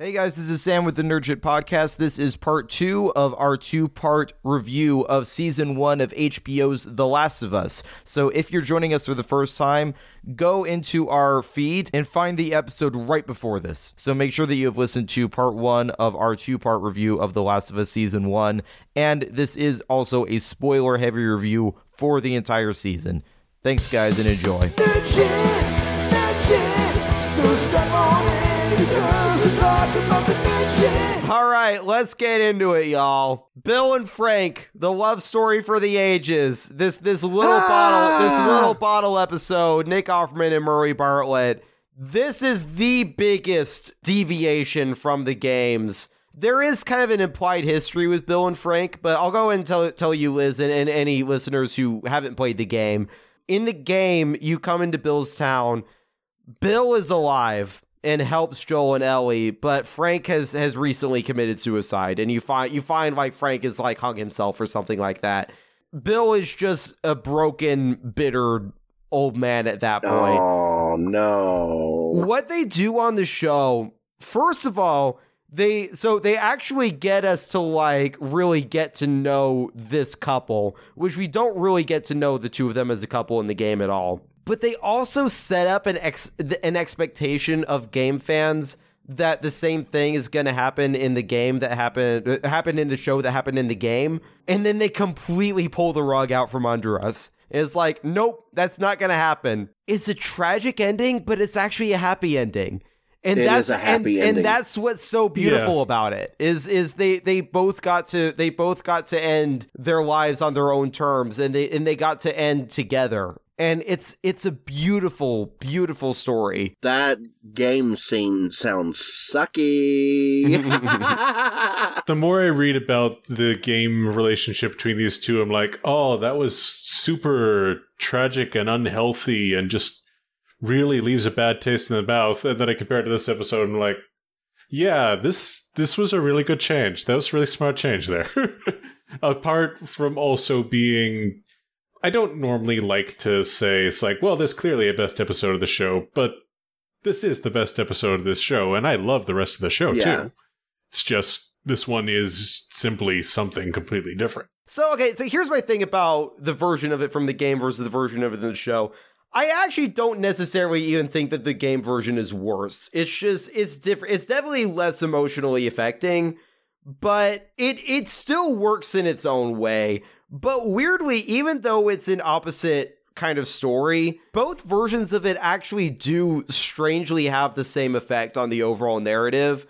Hey guys, this is Sam with the Nerdship Podcast. This is part two of our two part review of season one of HBO's The Last of Us. So if you're joining us for the first time, go into our feed and find the episode right before this. So make sure that you have listened to part one of our two part review of The Last of Us season one. And this is also a spoiler heavy review for the entire season. Thanks, guys, and enjoy. Nerd shit, nerd shit. So All right, let's get into it, y'all. Bill and Frank, the love story for the ages. This this little Ah! bottle, this little bottle episode. Nick Offerman and Murray Bartlett. This is the biggest deviation from the games. There is kind of an implied history with Bill and Frank, but I'll go and tell tell you, Liz, and, and any listeners who haven't played the game. In the game, you come into Bill's town. Bill is alive and helps Joel and Ellie, but Frank has has recently committed suicide, and you find you find like Frank is like hung himself or something like that. Bill is just a broken, bitter old man at that point. Oh no. What they do on the show, first of all, they so they actually get us to like really get to know this couple, which we don't really get to know the two of them as a couple in the game at all. But they also set up an ex an expectation of game fans that the same thing is going to happen in the game that happened uh, happened in the show that happened in the game, and then they completely pull the rug out from under us. It's like, nope, that's not going to happen. It's a tragic ending, but it's actually a happy ending. And It that's is a happy and, and that's what's so beautiful Yeah. about it is is they they both got to they both got to end their lives on their own terms and they and they got to end together. And it's it's a beautiful beautiful story. That game scene sounds sucky. The more I read about the game relationship between these two, I'm like, oh, that was super tragic and unhealthy and just really leaves a bad taste in the mouth. And then I compare it to this episode and I'm like, yeah, this this was a really good change. That was a really smart change there. Apart from also being I don't normally like to say it's like, well, there's clearly a best episode of the show, but this is the best episode of this show, and I love the rest of the show Yeah. too. It's just this one is simply something completely different. So okay, so here's my thing about the version of it from the game versus the version of it in the show. I actually don't necessarily even think that the game version is worse. It's just it's different. It's definitely less emotionally affecting, but it it still works in its own way. But weirdly, even though it's an opposite kind of story, both versions of it actually do strangely have the same effect on the overall narrative,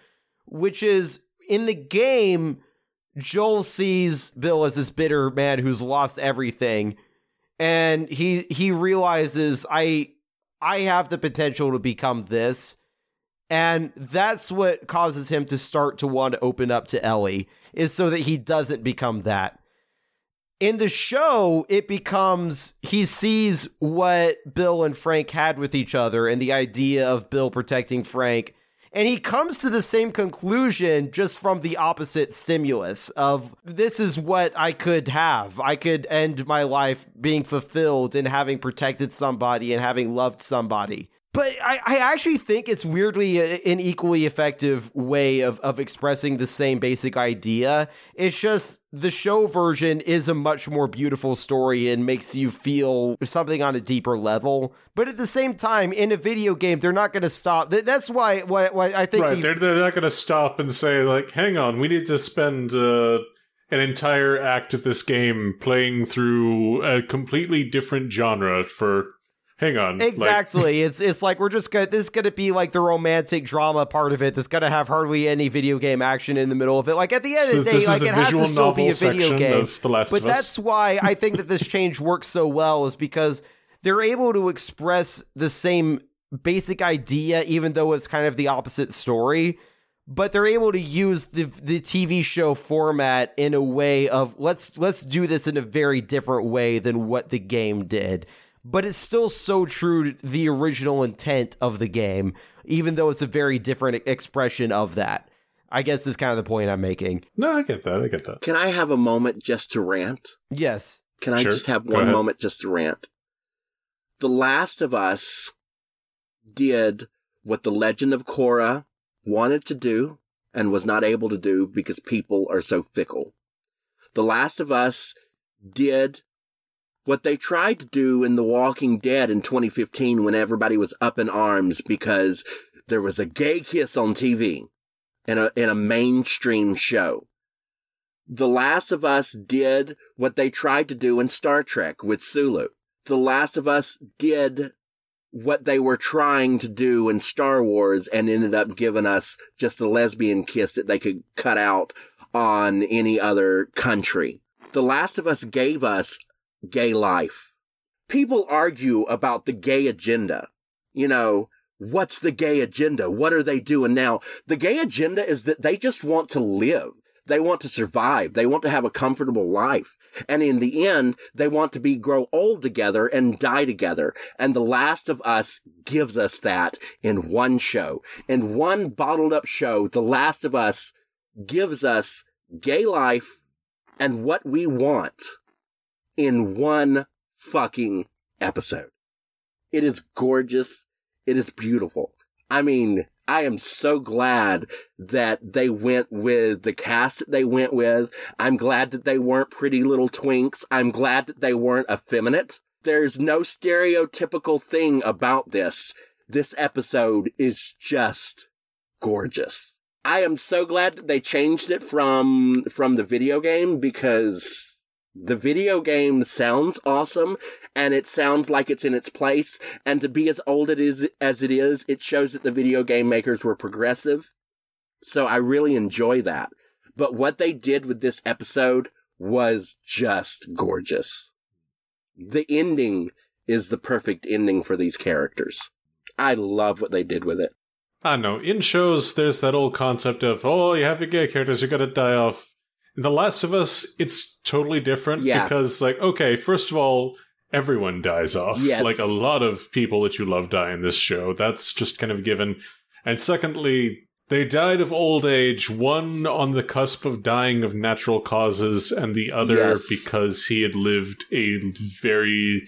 which is in the game Joel sees Bill as this bitter man who's lost everything and he he realizes I I have the potential to become this and that's what causes him to start to want to open up to Ellie is so that he doesn't become that. In the show, it becomes he sees what Bill and Frank had with each other and the idea of Bill protecting Frank and he comes to the same conclusion just from the opposite stimulus of this is what I could have. I could end my life being fulfilled and having protected somebody and having loved somebody. But I, I actually think it's weirdly a- an equally effective way of, of expressing the same basic idea. It's just the show version is a much more beautiful story and makes you feel something on a deeper level. But at the same time, in a video game, they're not going to stop. That's why, why, why I think Right. the- They're, they're not going to stop and say, like, hang on, we need to spend uh, an entire act of this game playing through a completely different genre for. Hang on. like- Exactly. it's it's like we're just gonna this is gonna be like the romantic drama part of it that's gonna have hardly any video game action in the middle of it. Like at the end So of the day, like it has to still be a video game. of The Last but that's why I think that this change works so well is because they're able to express the same basic idea, even though it's kind of the opposite story. But they're able to use the the TV show format in a way of let's let's do this in a very different way than what the game did but it's still so true to the original intent of the game, even though it's a very different expression of that. I guess is kind of the point I'm making. No, I get that. I get that. Can I have a moment just to rant? Yes. Can I Sure. just have Go one ahead. moment just to rant? The Last of Us did what The Legend of Korra, wanted to do and was not able to do because people are so fickle. The Last of Us did what they tried to do in The Walking Dead in 2015 when everybody was up in arms because there was a gay kiss on TV in a, in a mainstream show. The Last of Us did what they tried to do in Star Trek with Sulu. The Last of Us did what they were trying to do in Star Wars and ended up giving us just a lesbian kiss that they could cut out on any other country. The Last of Us gave us gay life. People argue about the gay agenda. You know, what's the gay agenda? What are they doing now? The gay agenda is that they just want to live. They want to survive. They want to have a comfortable life. And in the end, they want to be grow old together and die together. And The Last of Us gives us that in one show. In one bottled up show, The Last of Us gives us gay life and what we want in one fucking episode. It is gorgeous. It is beautiful. I mean, I am so glad that they went with the cast that they went with. I'm glad that they weren't pretty little twinks. I'm glad that they weren't effeminate. There's no stereotypical thing about this. This episode is just gorgeous. I am so glad that they changed it from, from the video game because the video game sounds awesome and it sounds like it's in its place. And to be as old it is as it is, it shows that the video game makers were progressive. So I really enjoy that. But what they did with this episode was just gorgeous. The ending is the perfect ending for these characters. I love what they did with it. I don't know. In shows, there's that old concept of, oh, you have your gay characters, you're going to die off. The Last of Us, it's totally different Yeah. because, like, okay, first of all, everyone dies off. Yes. Like, a lot of people that you love die in this show. That's just kind of given. And secondly, they died of old age, one on the cusp of dying of natural causes, and the other Yes. because he had lived a very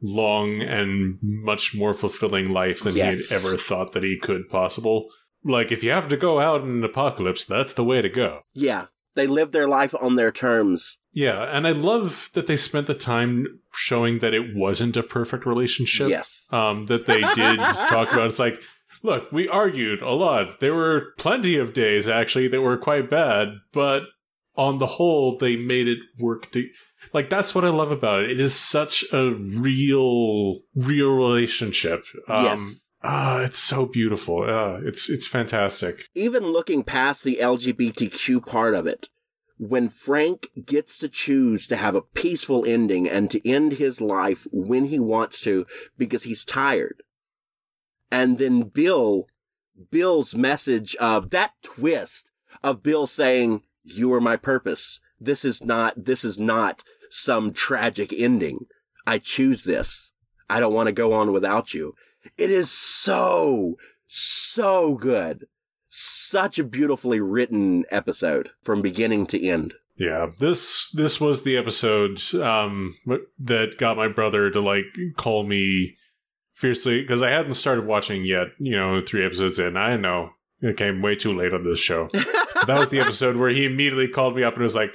long and much more fulfilling life than Yes. he had ever thought that he could possible. Like, if you have to go out in an apocalypse, that's the way to go. Yeah. They lived their life on their terms. Yeah, and I love that they spent the time showing that it wasn't a perfect relationship. Yes. Um, that they did talk about. It's like, look, we argued a lot. There were plenty of days actually that were quite bad, but on the whole, they made it work. To, like that's what I love about it. It is such a real, real relationship. Um, Yes. Ah, it's so beautiful. Uh, it's it's fantastic. even looking past the LGBTQ part of it, when Frank gets to choose to have a peaceful ending and to end his life when he wants to because he's tired. And then Bill, Bill's message of that twist of Bill saying, you are my purpose. This is not, this is not some tragic ending. I choose this. I don't want to go on without you. It is so, so good. Such a beautifully written episode from beginning to end. Yeah, this this was the episode um that got my brother to like call me fiercely because I hadn't started watching yet. You know, three episodes in, I know it came way too late on this show. That was the episode where he immediately called me up and was like,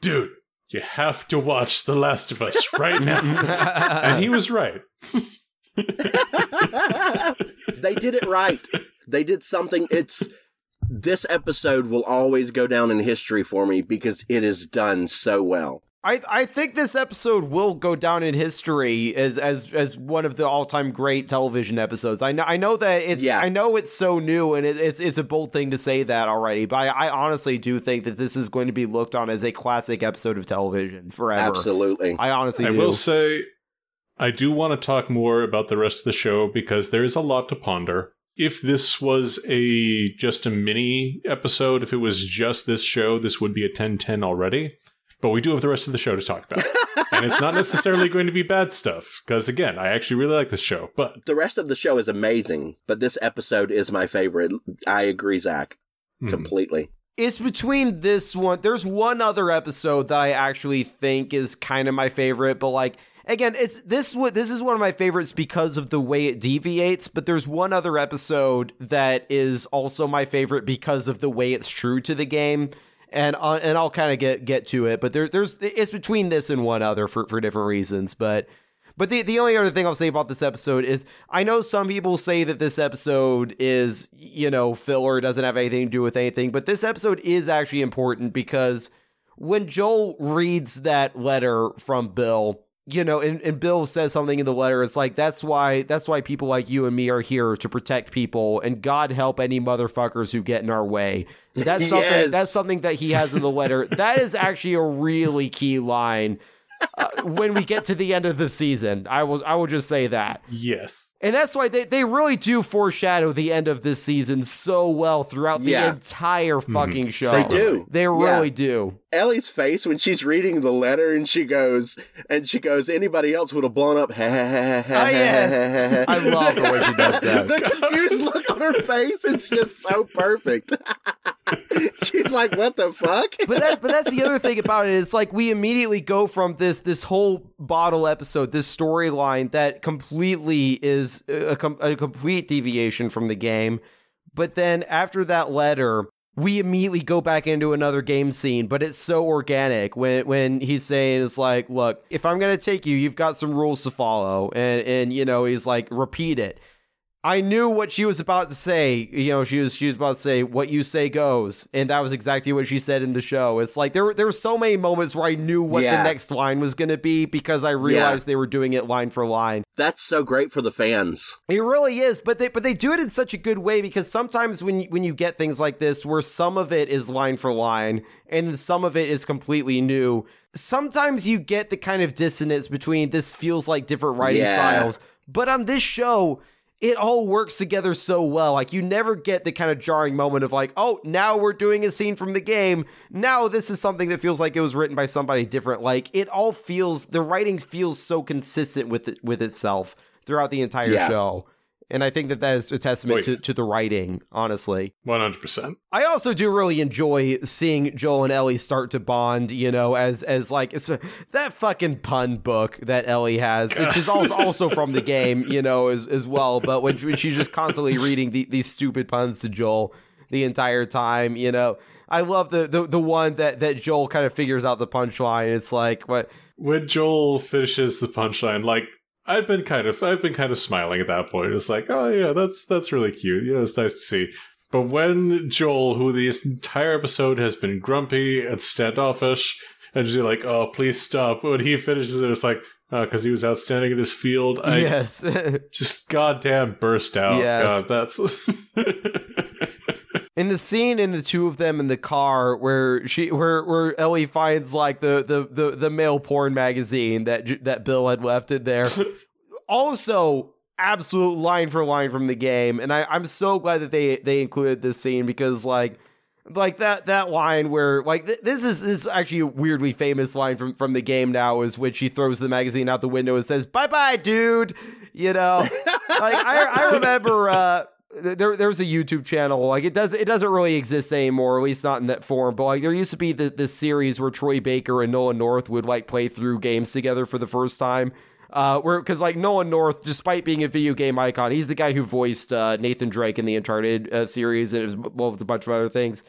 "Dude, you have to watch The Last of Us right now," and he was right. they did it right. They did something. It's this episode will always go down in history for me because it is done so well. I I think this episode will go down in history as as as one of the all time great television episodes. I know I know that it's Yeah. I know it's so new and it, it's it's a bold thing to say that already, but I, I honestly do think that this is going to be looked on as a classic episode of television forever. Absolutely. I honestly I do. will say, I do want to talk more about the rest of the show because there is a lot to ponder. If this was a just a mini episode, if it was just this show, this would be a 10-10 already. But we do have the rest of the show to talk about. and it's not necessarily going to be bad stuff because again, I actually really like this show. But The rest of the show is amazing, but this episode is my favorite. I agree, Zach, hmm, completely. it's between this one. There's one other episode that I actually think is kind of my favorite, but like, again, it's this what this is one of my favorites because of the way it deviates. But there's one other episode that is also my favorite because of the way it's true to the game, and uh, and I'll kind of get get to it. But there, there's it's between this and one other for for different reasons. But but the the only other thing I'll say about this episode is I know some people say that this episode is you know filler, doesn't have anything to do with anything, but this episode is actually important because when Joel reads that letter from Bill, you know, and, and Bill says something in the letter, it's like that's why that's why people like you and me are here to protect people, and God help any motherfuckers who get in our way. That's something Yes. that's something that he has in the letter. that is actually a really key line. Uh, when we get to the end of the season, I will I will just say that. Yes. And that's why they, they really do foreshadow the end of this season so well throughout the entire fucking show. They do. They Yeah. really do. Ellie's face when she's reading the letter and she goes and she goes anybody else would have blown up ha ha ha ha Oh, yes. I love the way she does that. the confused look on her face is just so perfect she's like what the fuck but that's but that's the other thing about it. it is like we immediately go from this this whole bottle episode, this storyline that completely is a, a complete deviation from the game. But then after that letter, we immediately go back into another game scene, but it's so organic when when he's saying it's like, look, if I'm gonna take you, you've got some rules to follow, and and you know he's like, repeat it. I knew what she was about to say. You know, she was she was about to say, "What you say goes," and that was exactly what she said in the show. It's like there were there were so many moments where I knew what Yeah. the next line was going to be because I realized they were doing it line for line. that's so great for the fans It really is, but they but they do it in such a good way because sometimes when you, when you get things like this, where some of it is line for line and some of it is completely new, sometimes you get the kind of dissonance between this feels like different writing Yeah. styles. But on this show, it all works together so well. Like you never get the kind of jarring moment of like, oh, now we're doing a scene from the game. Now this is something that feels like it was written by somebody different. Like it all feels the writing feels so consistent with it with itself throughout the entire Yeah. show. And I think that that is a testament to, to the writing, honestly. One hundred percent. I also do really enjoy seeing Joel and Ellie start to bond, you know, as as like that fucking pun book that Ellie has, which is also also from the game, you know, as as well. But when, when she's just constantly reading the, these stupid puns to Joel the entire time, you know. I love the, the the one that that Joel kind of figures out the punchline. It's like what When Joel finishes the punchline, like I've been kind of I've been kind of smiling at that point. It's like, oh yeah, that's that's really cute. You know, it's nice to see. But when Joel, who this entire episode has been grumpy and standoffish, and just like, oh please stop, when he finishes it, it's like, uh, because he was outstanding in his field. I yes. just goddamn burst out. Yes. God, that's in the scene in the two of them in the car where she where where Ellie finds like the the the, the male porn magazine that that Bill had left in there. also absolute line for line from the game. And I I'm so glad that they they included this scene because like like that that line where like th- this is this is actually a weirdly famous line from from the game now is when she throws the magazine out the window and says bye bye dude. You know? Like I I remember uh there there's a YouTube channel. Like it does it doesn't really exist anymore at least not in that form but like there used to be the, this series where Troy Baker and Nolan North would like play through games together for the first time. Uh where because like Nolan North despite being a video game icon he's the guy who voiced uh, Nathan Drake in the Uncharted uh, series and as well as a bunch of other things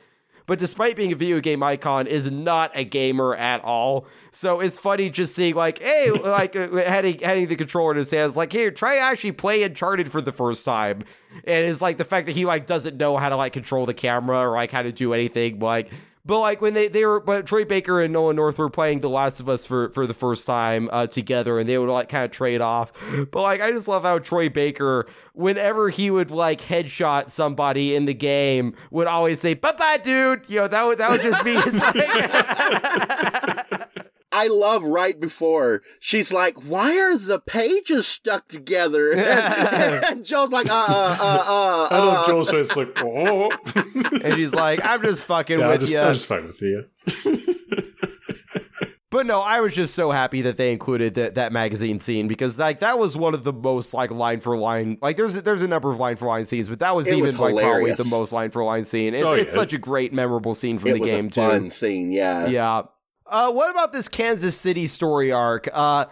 but despite being a video game icon, is not a gamer at all. So it's funny just seeing like, hey, like uh, having having the controller in his hands, like, here, try actually play Uncharted for the first time. And it's like the fact that he like doesn't know how to like control the camera or like how to do anything, like. But like when they, they were, but Troy Baker and Nolan North were playing The Last of Us for, for the first time uh, together, and they would like kind of trade off. But like I just love how Troy Baker, whenever he would like headshot somebody in the game, would always say "bye bye, dude." You know that would that would just be I love right before she's like, "Why are the pages stuck together?" and Joel's like, "Uh, uh, uh, uh." I know uh. Joel's face like, oh, and she's like, "I'm just fucking yeah, with just, you." I'm just fucking with you. But no, I was just so happy that they included that that magazine scene because like that was one of the most like line for line. Like there's there's a number of line for line scenes, but that was It even was like probably the most line for line scene. It's, Oh, it's such a great memorable scene from it the was game a too. fun scene, yeah. Yeah. Uh, what about this Kansas City story arc? Uh,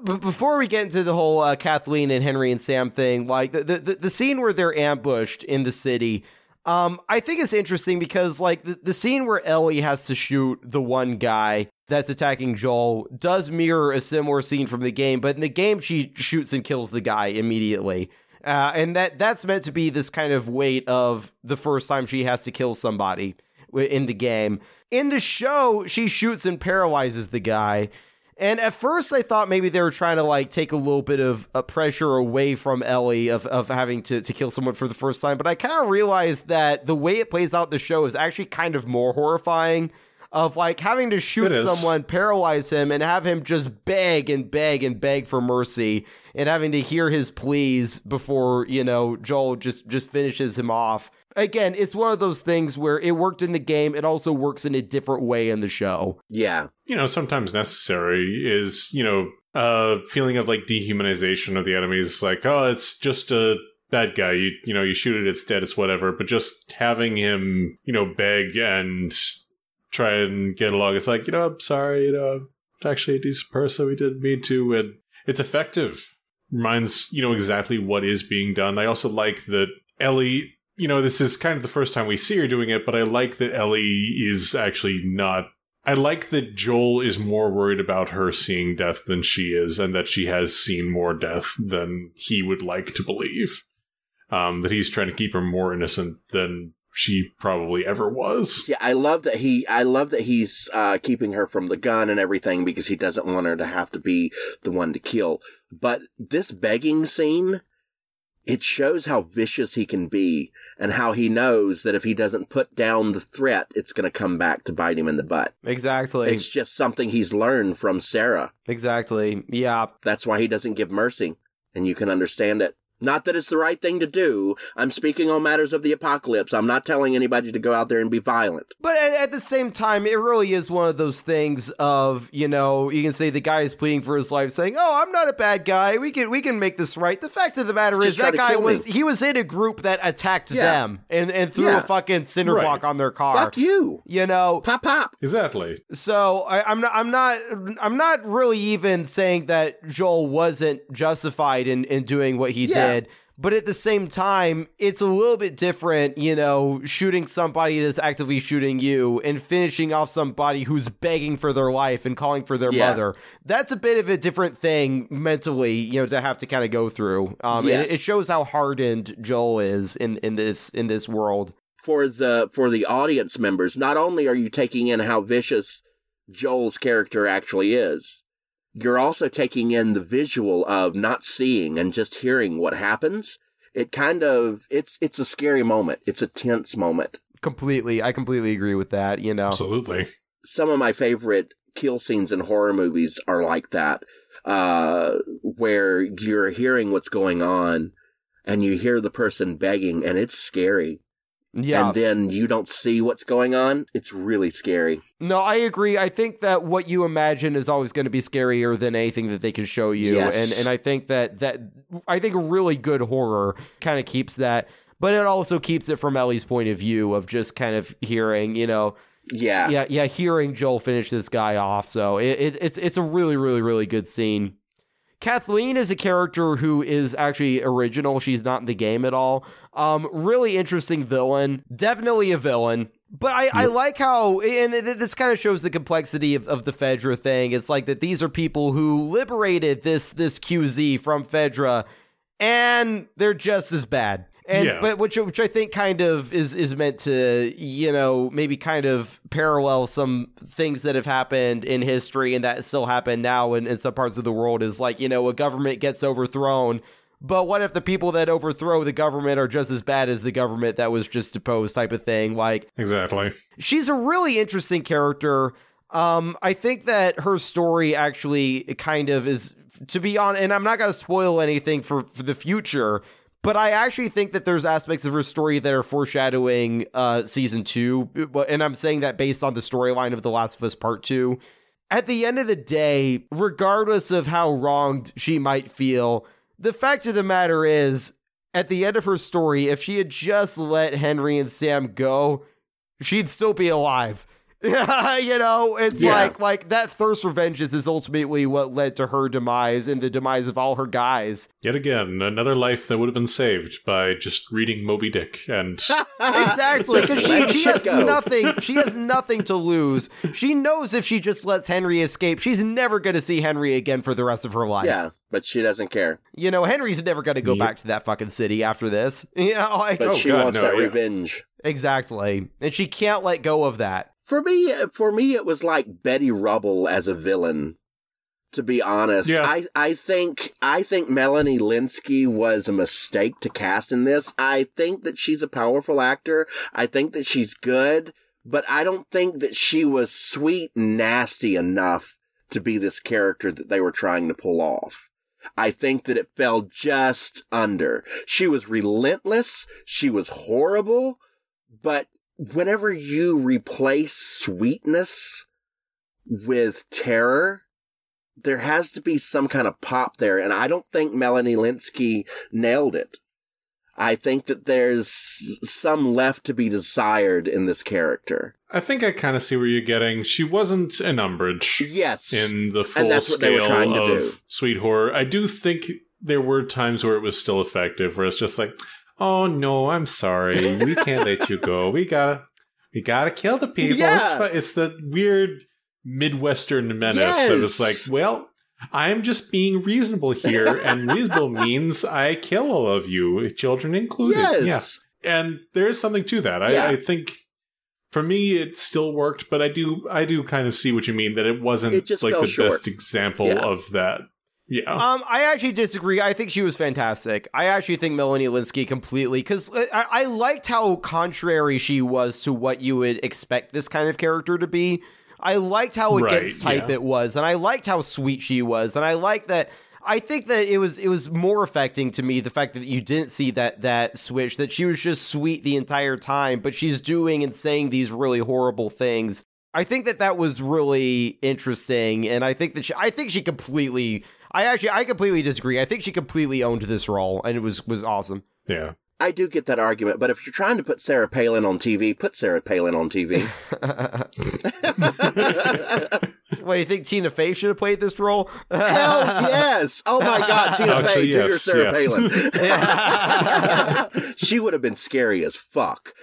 But before we get into the whole uh, Kathleen and Henry and Sam thing, like the, the the scene where they're ambushed in the city, um, I think it's interesting because like the, the scene where Ellie has to shoot the one guy that's attacking Joel does mirror a similar scene from the game, but in the game she shoots and kills the guy immediately. Uh, and that that's meant to be this kind of weight of the first time she has to kill somebody in the game. In the show, she shoots and paralyzes the guy. And at first, I thought maybe they were trying to like take a little bit of uh, pressure away from Ellie of, of having to, to kill someone for the first time. But I kind of realized that the way it plays out the show is actually kind of more horrifying. Of like having to shoot someone, paralyze him, and have him just beg and beg and beg for mercy, and having to hear his pleas before you know Joel just just finishes him off. Again, it's one of those things where it worked in the game. It also works in a different way in the show. Yeah. you know, sometimes necessary is, you know, a feeling of like dehumanization of the enemies. Like, oh, it's just a bad guy. You, you know, you shoot it, it's dead, it's whatever. But just having him, you know, beg and try and get along. It's like, you know, I'm sorry, you know, I'm actually a decent person. We didn't mean to. And it's effective. Reminds, you know, exactly what is being done. I also like that Ellie you know, this is kind of the first time we see her doing it, but I like that Ellie is actually not. I like that Joel is more worried about her seeing death than she is, and that she has seen more death than he would like to believe. Um, that he's trying to keep her more innocent than she probably ever was. Yeah, I love that he. I love that he's uh, keeping her from the gun and everything because he doesn't want her to have to be the one to kill. But this begging scene, it shows how vicious he can be and how he knows that if he doesn't put down the threat, it's going to come back to bite him in the butt. Exactly. It's just something he's learned from Sarah. exactly. Yeah. That's why he doesn't give mercy, and you can understand it. Not that it's the right thing to do. I'm speaking on matters of the apocalypse. I'm not telling anybody to go out there and be violent. But at, at the same time, it really is one of those things of you know you can say the guy is pleading for his life, saying, "Oh, I'm not a bad guy. We can we can make this right." The fact of the matter Just is that guy kill me. was he was in a group that attacked Yeah. them and and threw Yeah. a fucking cinder Right. on their car. Fuck you. You know, Pop pop. Exactly. so I, I'm not I'm not I'm not really even saying that Joel wasn't justified in in doing what he Yeah. did. But at the same time, it's a little bit different, you know, shooting somebody that's actively shooting you and finishing off somebody who's begging for their life and calling for their Yeah. mother. That's a bit of a different thing mentally, you know, to have to kind of go through. Um, Yes. it shows how hardened Joel is in in this in this world. for the for the audience members not only are you taking in how vicious Joel's character actually is you're also taking in the visual of not seeing and just hearing what happens. It kind of it's it's a scary moment. It's a tense moment. Completely, I completely agree with that. You know, Absolutely. some of my favorite kill scenes in horror movies are like that uh where you're hearing what's going on and you hear the person begging and it's scary yeah. and then you don't see what's going on it's really scary No, I agree. I think that what you imagine is always going to be scarier than anything that they can show you. Yes. And and I think that that I think really good horror kind of keeps that, but it also keeps it from Ellie's point of view of just kind of hearing, you know, yeah yeah, yeah, hearing Joel finish this guy off. So it, it, it's it's a really really really good scene. Kathleen is a character who is actually original. She's not in the game at all. Um, really interesting villain. Definitely a villain. But I, I like how, and this kind of shows the complexity of, of the Fedra thing. It's like that these are people who liberated this this QZ from Fedra, and they're just as bad. And Yeah. but which which I think kind of is is meant to you know maybe kind of parallel some things that have happened in history and that still happen now in, in some parts of the world is like you know a government gets overthrown but what if the people that overthrow the government are just as bad as the government that was just deposed type of thing like Exactly. she's a really interesting character. Um, I think that her story actually kind of is to be on, and I'm not going to spoil anything for, for the future, but I actually think that there's aspects of her story that are foreshadowing uh, season two, and I'm saying that based on the storyline of The Last of Us Part Two. At the end of the day, regardless of how wronged she might feel, the fact of the matter is, at the end of her story, if she had just let Henry and Sam go, she'd still be alive. you know, it's Yeah. like like that thirst for vengeance is ultimately what led to her demise and the demise of all her guys. Yet again, another life that would have been saved by just reading Moby Dick and Exactly, because she, she has nothing. She has nothing to lose. She knows if she just lets Henry escape, she's never going to see Henry again for the rest of her life. Yeah, but she doesn't care. You know, Henry's never going to go Yep. back to that fucking city after this. You know, like But Oh, she God, wants no, that yeah. revenge. exactly, and she can't let go of that. For me, for me, it was like Betty Rubble as a villain. To be honest, Yeah. I, I think I think Melanie Lynskey was a mistake to cast in this. I think that she's a powerful actor. I think that she's good, but I don't think that she was sweet and nasty enough to be this character that they were trying to pull off. I think that it fell just under. She was relentless. She was horrible, but whenever you replace sweetness with terror, there has to be some kind of pop there. And I don't think Melanie Lynskey nailed it. I think that there's some left to be desired in this character. I think I kind of see where you're getting. She wasn't an Umbridge. Yes. in the full And that's what they were scale of sweet horror. I do think there were times where it was still effective, where it's just like, "Oh no, I'm sorry, we can't let you go. We gotta, we gotta kill the people." It's, Yeah. fi- it's the weird midwestern menace. It was like, well. I'm just being reasonable here, and reasonable means I kill all of you, children included. yes. Yeah, and there is something to that. I, Yeah. I think for me it still worked, but I do I do kind of see what you mean that it wasn't It just like the short. best example Yeah. of that. Yeah. Um, I actually disagree. I think she was fantastic. I actually think Melanie Lynskey completely because I, I liked how contrary she was to what you would expect this kind of character to be. I liked how Right, against type yeah. it was, and I liked how sweet she was, and I like that. I think that it was it was more affecting to me the fact that you didn't see that that switch that she was just sweet the entire time, but she's doing and saying these really horrible things. I think that that was really interesting, and I think that she, I think she completely. I actually I completely disagree. I think she completely owned this role, and it was was awesome. yeah. I do get that argument, but if you're trying to put Sarah Palin on TV, put Sarah Palin on TV. what do you think? Tina Fey should have played this role? Hell yes! Oh my God, Tina Actually, Fey, do your Sarah yeah. Palin. she would have been scary as fuck.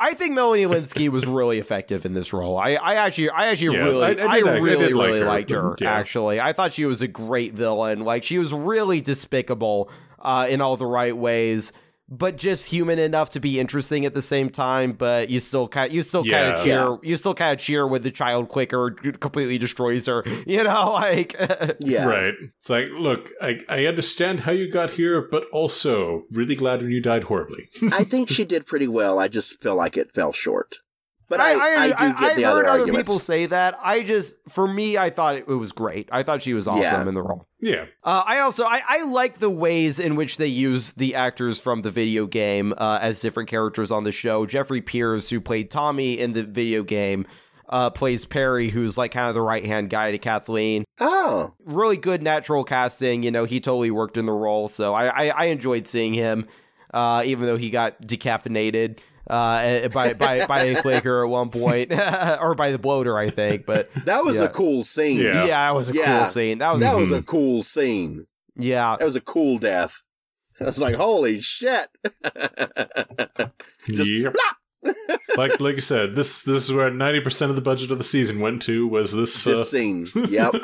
I think Melanie Lynskey was really effective in this role. I, I actually, I actually Yeah, really, I- I I, did like- I really, like really her. liked her. Yeah. Actually, I thought she was a great villain. Like she was really despicable uh, in all the right ways, but just human enough to be interesting at the same time. But you still kind, you still kind Yeah. of cheer, Yeah. you still kind of cheer when the child clicker completely destroys her. You know, like Yeah. Right. It's like, look, I, I understand how you got here, but also really glad when you died horribly. I think she did pretty well. I just feel like it fell short. But I, I, do get have the heard other other arguments. people say that. I just, for me, I thought it, it was great. I thought she was awesome Yeah. in the role. yeah. Uh, I also I, I like the ways in which they use the actors from the video game uh, as different characters on the show. Jeffrey Pierce, who played Tommy in the video game, uh, plays Perry, who's like kind of the right hand guy to Kathleen. oh, Really good natural casting. You know, he totally worked in the role, so I I, I enjoyed seeing him, uh, even though he got decaffeinated. Uh, by by by a clicker at one point, or by the bloater, I think. But that was Yeah. a cool scene. Yeah. yeah, that was a Yeah. cool scene. That was That was a cool scene. yeah. That was a cool death. I was like, holy shit. Just Yep. like like you said, this this is where ninety percent of the budget of the season went to was this. this Uh, scene. Yep.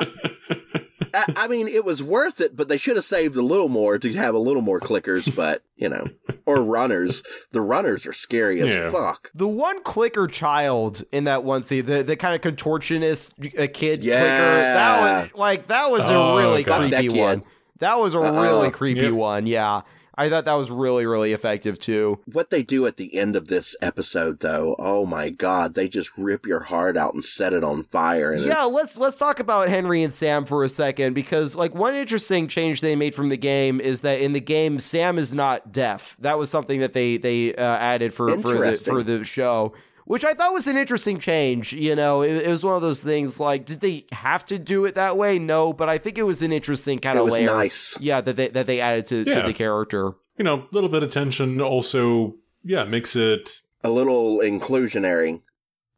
I, I mean, it was worth it, but they should have saved a little more to have a little more clickers, but, you know, or runners. The runners are scary as Yeah. fuck. The one clicker child in that one scene, the, the kind of contortionist uh, kid Yeah. clicker, that was like that was Oh, a really God. Fuck that creepy one. That was a Uh-uh. really creepy Yep. one. Yeah, I thought that was really really effective too. What they do at the end of this episode, though, oh my god, they just rip your heart out and set it on fire. And Yeah, let's let's talk about Henry and Sam for a second because like one interesting change they made from the game is that in the game Sam is not deaf. That was something that they they uh, added for for the for the show. Which I thought was an interesting change. You know, it, it was one of those things like, did they have to do it that way? No, but I think it was an interesting kind it of was layer. nice. Yeah, that they that they added to, to the character. you know, a little bit of tension also, yeah, makes it A little inclusionary.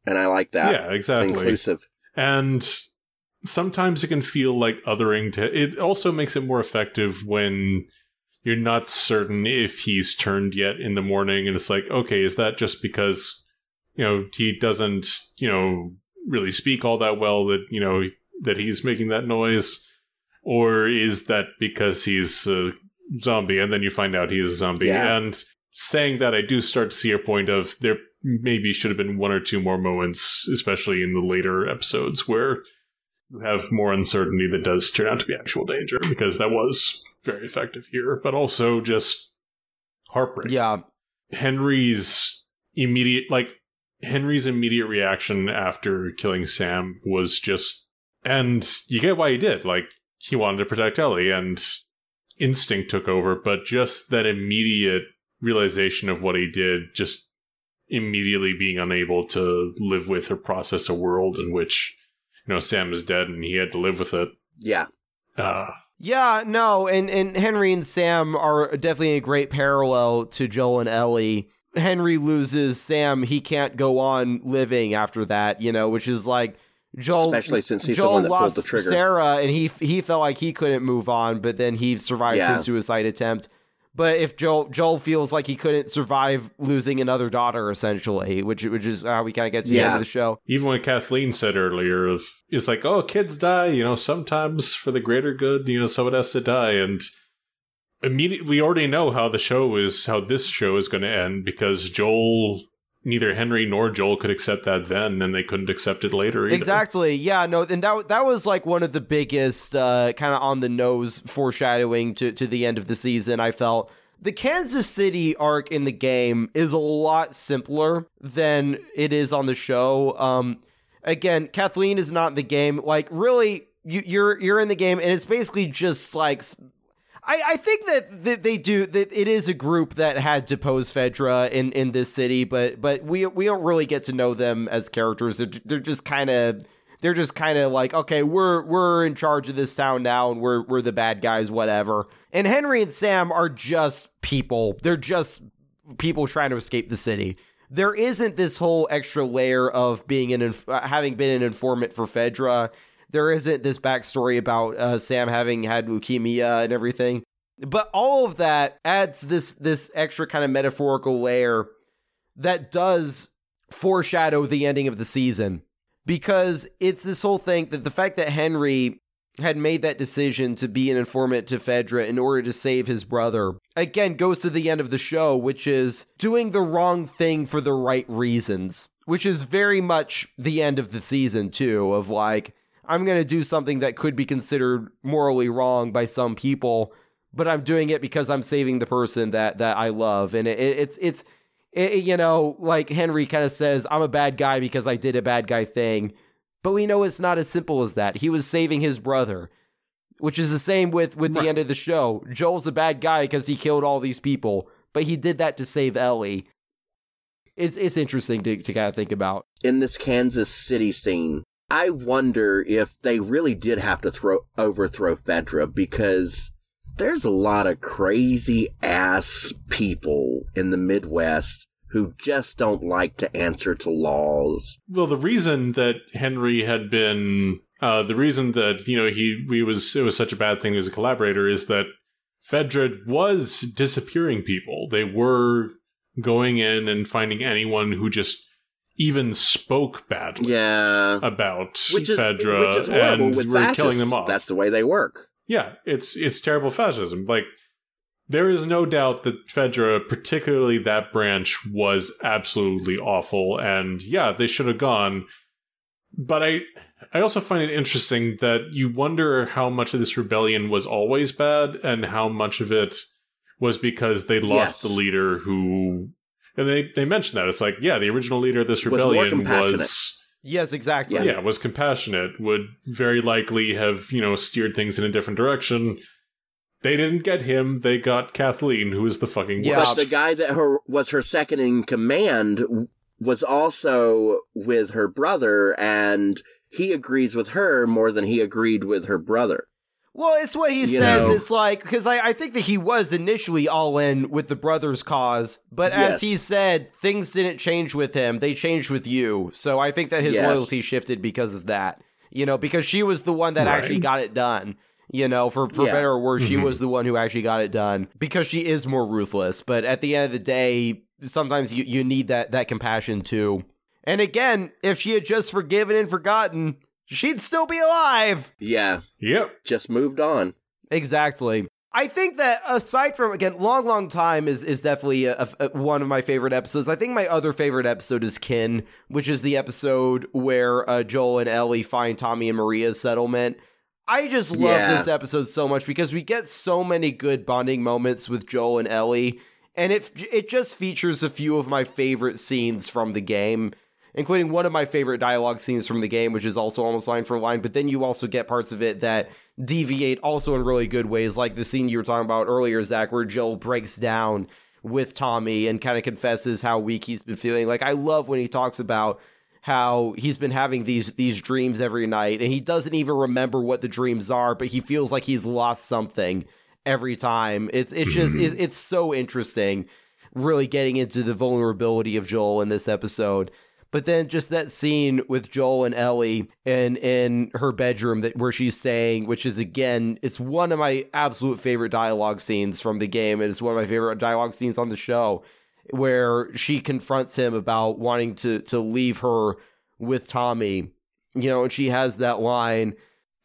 And I like that. yeah, exactly. Inclusive. And sometimes it can feel like othering to it also makes it more effective when you're not certain if he's turned yet in the morning and it's like okay is that just because you know he doesn't you know really speak all that well that you know that he's making that noise or is that because he's a zombie and then you find out he's a zombie Yeah. and saying that i do start to see your point of there maybe should have been one or two more moments especially in the later episodes where you have more uncertainty that does turn out to be actual danger because that was very effective here but also just heartbreak Yeah. henry's immediate like henry's immediate reaction after killing sam was just and you get why he did like he wanted to protect ellie and instinct took over but just that immediate realization of what he did just immediately being unable to live with or process a world in which you know sam is dead and he had to live with it Yeah. uh Yeah, no, and, and Henry and Sam are definitely a great parallel to Joel and Ellie. Henry loses Sam, he can't go on living after that, you know, which is like Joel Especially since he's the one that pulled lost the trigger. Sarah and he he felt like he couldn't move on, but then he survived Yeah. his suicide attempt. But if Joel Joel feels like he couldn't survive losing another daughter, essentially, which which is how we kind of get to the end of the show. even what kathleen said earlier of it's like oh kids die you know sometimes for the greater good you know someone has to die and immediately we already know how the show is how this show is going to end because joel neither henry nor joel could accept that then and they couldn't accept it later either. Exactly. Yeah. No. And that that was like one of the biggest uh, kind of on the nose foreshadowing to to the end of the season. I felt the Kansas City arc in the game is a lot simpler than it is on the show. Um, again, Kathleen is not in the game. Like, really, you, you're you're in the game, and it's basically just like. I, I think that, that they do that it is a group that had deposed Fedra in, in this city, but but we we don't really get to know them as characters. They're, they're just kind of they're just kind of like okay, we're we're in charge of this town now, and we're we're the bad guys, whatever. And Henry and Sam are just people. They're just people trying to escape the city. There isn't this whole extra layer of being an inf- having been an informant for Fedra. There isn't this backstory about uh, Sam having had leukemia and everything. But all of that adds this this extra kind of metaphorical layer that does foreshadow the ending of the season because it's this whole thing that the fact that Henry had made that decision to be an informant to Fedra in order to save his brother again goes to the end of the show, which is doing the wrong thing for the right reasons, which is very much the end of the season, too, of like, I'm going to do something that could be considered morally wrong by some people, but I'm doing it because I'm saving the person that, that I love. And it, it's, it's, it, you know, like Henry kind of says, I'm a bad guy because I did a bad guy thing. But we know it's not as simple as that. He was saving his brother, which is the same with with the end of the show. Joel's a bad guy because he killed all these people, but he did that to save Ellie. It's it's interesting to, to kind of think about. in this Kansas City scene, I wonder if they really did have to throw overthrow Fedra because there's a lot of crazy ass people in the Midwest who just don't like to answer to laws. Well, the reason that Henry had been, uh, the reason that you know he we was it was such a bad thing as a collaborator is that Fedra was disappearing people. They were going in and finding anyone who just even spoke badly Yeah. about Which is, Fedra which is horrible and with were fascists. killing them off. That's the way they work. Yeah, it's it's terrible fascism. Like there is no doubt that Fedra, particularly that branch, was absolutely awful, and yeah, they should have gone. But I I also find it interesting that you wonder how much of this rebellion was always bad, and how much of it was because they lost Yes. the leader who. And they they mentioned that it's like yeah, the original leader of this rebellion compassionate. was Yes, exactly. yeah. was compassionate, would very likely have, you know, steered things in a different direction. They didn't get him, they got Kathleen, who is the fucking Yeah. worst. But the guy that her was her second in command was also with her brother, and he agrees with her more than he agreed with her brother. Well, it's what he You says. know. It's like because I, I think that he was initially all in with the brothers' cause, but as he said, things didn't change with him; they changed with you. So I think that his Yes. loyalty shifted because of that. You know, because she was the one that actually got it done. You know, for for Yeah. better or worse, she mm-hmm. was the one who actually got it done because she is more ruthless. But at the end of the day, sometimes you you need that that compassion too. And again, if she had just forgiven and forgotten, she'd still be alive. Yeah, Yep. just moved on. Exactly. I think that aside from again, long, long time is is definitely a, a- one of my favorite episodes. I think my other favorite episode is Kin, which is the episode where uh, Joel and Ellie find Tommy and Maria's settlement. I just love Yeah. this episode so much because we get so many good bonding moments with Joel and Ellie, and it it just features a few of my favorite scenes from the game including one of my favorite dialogue scenes from the game, which is also almost line for line. But then you also get parts of it that deviate also in really good ways, like the scene you were talking about earlier, Zach, where Joel breaks down with Tommy and kind of confesses how weak he's been feeling. Like I love when he talks about how he's been having these these dreams every night and he doesn't even remember what the dreams are, but he feels like he's lost something every time. It's it's just mm-hmm. it, it's so interesting really getting into the vulnerability of Joel in this episode. But then just that scene with Joel and Ellie in in her bedroom that where she's saying, which is again, it's one of my absolute favorite dialogue scenes from the game. It is one of my favorite dialogue scenes on the show, where she confronts him about wanting to to leave her with Tommy. You know, and she has that line,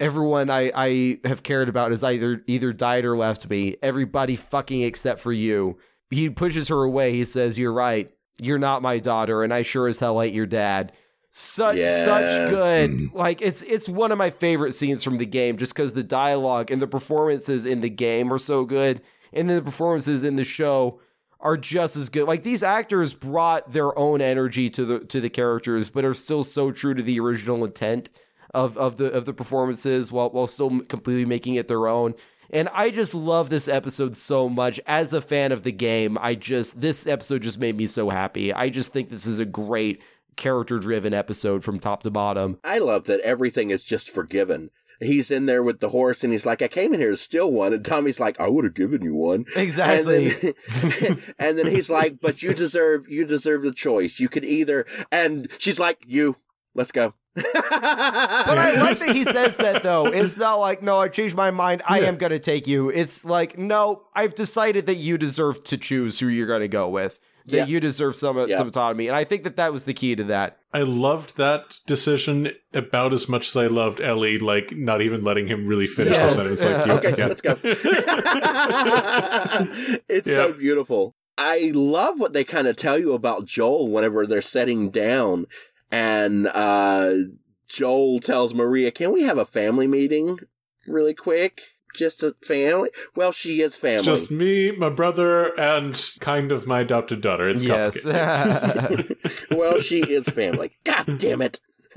everyone I, I have cared about has either either died or left me. Everybody fucking except for you. He pushes her away. He says, You're right. You're not my daughter, and I sure as hell ain't your dad. Such Yeah. such good. Mm. Like it's it's one of my favorite scenes from the game just because the dialogue and the performances in the game are so good. And then the performances in the show are just as good. Like these actors brought their own energy to the to the characters, but are still so true to the original intent of of the of the performances while while still completely making it their own. And I just love this episode so much. As a fan of the game, I just this episode just made me so happy. I just think this is a great character driven episode from top to bottom. I love that everything is just forgiven. He's in there with the horse and he's like, I came in here to steal one. And Tommy's like, I would have given you one. Exactly. And then, and then he's like, but you deserve, you deserve the choice. You could either, and she's like, you, let's go. But I like that he says that though. It's not like, no, I changed my mind. I am going to take you. It's like, no, I've decided that you deserve to choose who you're going to go with. That Yeah. you deserve some Yeah. some autonomy, and I think that that was the key to that. I loved that decision about as much as I loved Ellie, like not even letting him really finish Yes. the sentence. Like, yeah, okay, yeah. let's go. it's so beautiful. I love what they kind of tell you about Joel whenever they're setting down, and uh, Joel tells Maria, "Can we have a family meeting really quick? Just a family? Well, she is family. Just me, my brother, and kind of my adopted daughter. It's Yes. complicated. well, she is family. God damn it."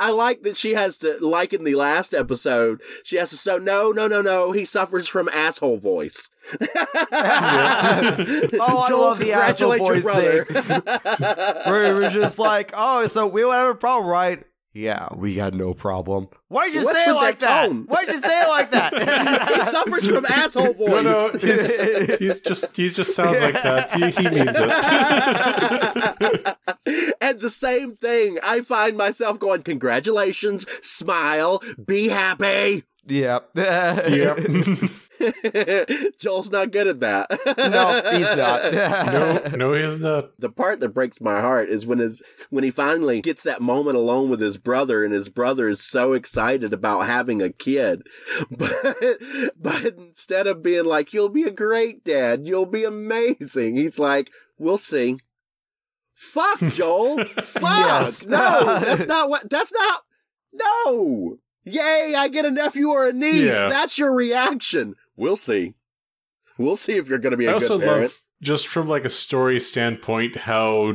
I like that she has to, like in the last episode, she has to say, no, no, no, no, he suffers from asshole voice. oh, I Joel, love the asshole voice brother. thing. Where it was just like, oh, so we would have a problem, right? Yeah, we got no problem. Why'd you What's say it like that that? tone? Why'd you say it like that? he suffers from asshole voice. No, no, he's, he's just he just sounds like that. He, he means it. and the same thing, I find myself going, congratulations, smile, be happy. Yep. yep. Joel's not good at that. no, he's not. No, no, he is not. the part that breaks my heart is when his when he finally gets that moment alone with his brother and his brother is so excited about having a kid but but instead of being like you'll be a great dad you'll be amazing he's like we'll see fuck joel fuck Yes. no that's not what that's not no yay i get a nephew or a niece Yeah. that's your reaction we'll see we'll see if you're gonna be I a also good parent love just from like a story standpoint how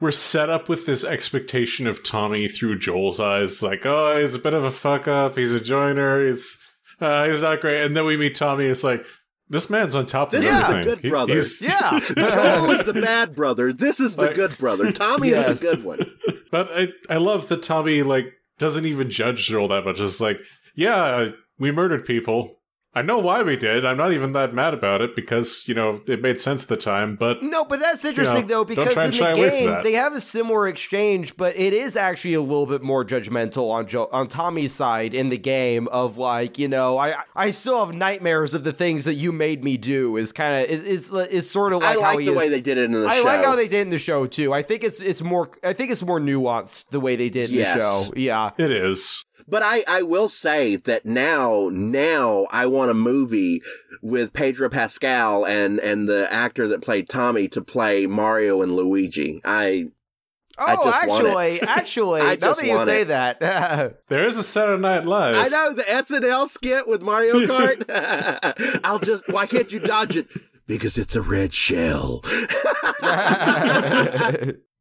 we're set up with this expectation of Tommy through Joel's eyes, like, oh, he's a bit of a fuck up, he's a joiner, he's uh, he's not great, and then we meet Tommy, it's like this man's on top of This is the good brother. he's- yeah. Joel is the bad brother. This is the Like- good brother. Tommy Yes. is the good one. But I, I love that Tommy like doesn't even judge Joel that much. It's like, yeah, we murdered people. I know why we did. I'm not even that mad about it because, you know, it made sense at the time, but No, but that's interesting though don't because in the shy away from game they have a similar exchange, but it is actually a little bit more judgmental on jo- on Tommy's side in the game of like you know I I still have nightmares of the things that you made me do is kind of is, is is sort of like I how like he the is. way they did it in the show. I show. like how they did it in the show too. I think it's it's more I think it's more nuanced the way they did in Yes. the show. Yeah. it is. But I, I will say that now, now I want a movie with Pedro Pascal and, and the actor that played Tommy to play Mario and Luigi. I, Oh, I just want it. actually, actually, I now that you say it. that, There is a Saturday Night Live. I know the SNL skit with Mario Kart. I'll just, why can't you dodge it? Because it's a red shell.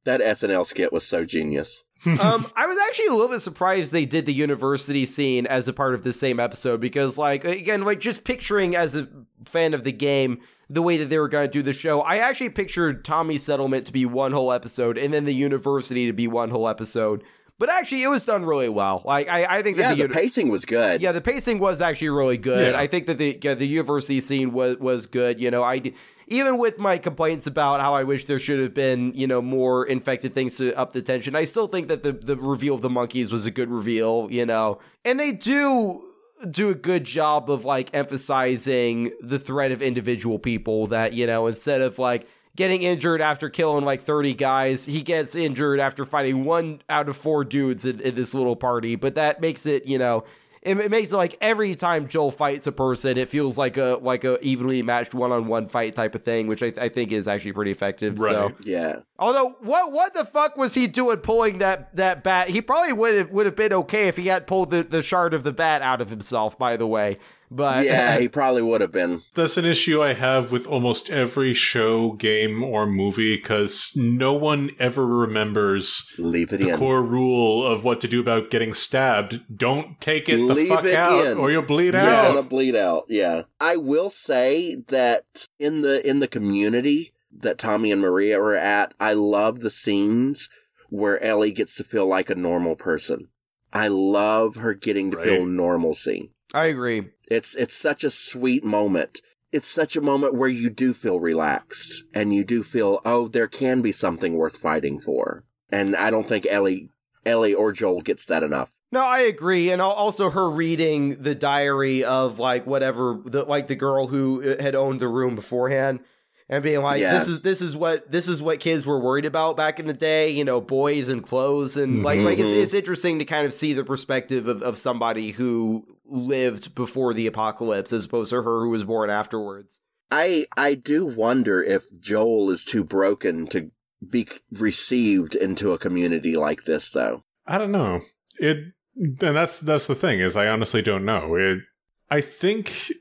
That SNL skit was so genius. Um, I was actually a little bit surprised they did the university scene as a part of the same episode because, like, again, like just picturing as a fan of the game the way that they were going to do the show, I actually pictured Tommy's settlement to be one whole episode and then the university to be one whole episode. But actually, it was done really well. Like, I, I think that Yeah, the, the uni- pacing was good. yeah, the pacing was actually really good. Yeah. I think that the yeah, the university scene was was good. You know, I even with my complaints about how I wish there should have been you know more infected things to up the tension, I still think that the the reveal of the monkeys was a good reveal. You know, and they do do a good job of like emphasizing the threat of individual people that you know instead of like getting injured after killing like 30 guys he gets injured after fighting one out of four dudes in, in this little party but that makes it you know it, it makes it like every time joel fights a person it feels like a like a evenly matched one-on-one fight type of thing which i, I think is actually pretty effective so Right. Yeah. Although, what what the fuck was he doing pulling that that bat? He probably would have would have been okay if he had pulled the, the shard of the bat out of himself. By the way, but Yeah, he probably would have been. That's an issue I have with almost every show, game, or movie because no one ever remembers Leave it the in. core rule of what to do about getting stabbed. Don't take it Leave the fuck it out, in. or you'll bleed You're out. gonna bleed out. Yeah. I will say that in the in the community that Tommy and Maria are at, I love the scenes where Ellie gets to feel like a normal person. I love her getting to feel Right. normalcy. I agree. It's it's such a sweet moment. It's such a moment where you do feel relaxed and you do feel, oh, there can be something worth fighting for. And I don't think Ellie Ellie or Joel gets that enough. No, I agree, and also her reading the diary of like whatever the like the girl who uh, had owned the room beforehand, and being like, Yeah. this is this is what this is what kids were worried about back in the day, you know, boys and clothes, and like like it's Mhm. it's interesting to kind of see the perspective of of somebody who lived before the apocalypse as opposed to her who was born afterwards. I I do wonder if Joel is too broken to be received into a community like this though. I don't know. It and that's that's the thing is I honestly don't know. It I think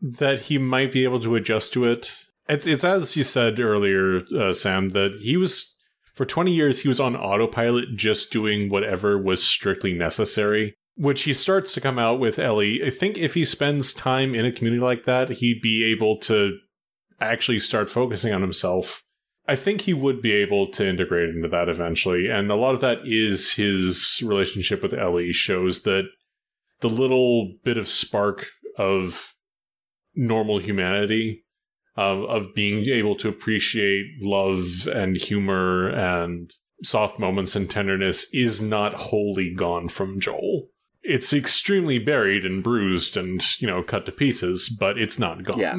that he might be able to adjust to it. It's it's as you said earlier, uh, Sam, that he was for 20 years he was on autopilot just doing whatever was strictly necessary. Which he starts to come out with Ellie. I think if he spends time in a community like that, he'd be able to actually start focusing on himself. I think he would be able to integrate into that eventually. And a lot of that is his relationship with Ellie shows that the little bit of spark of normal humanity, of of being able to appreciate love and humor and soft moments and tenderness is not wholly gone from Joel. It's extremely buried and bruised and, you know, cut to pieces, but it's not gone. Yeah.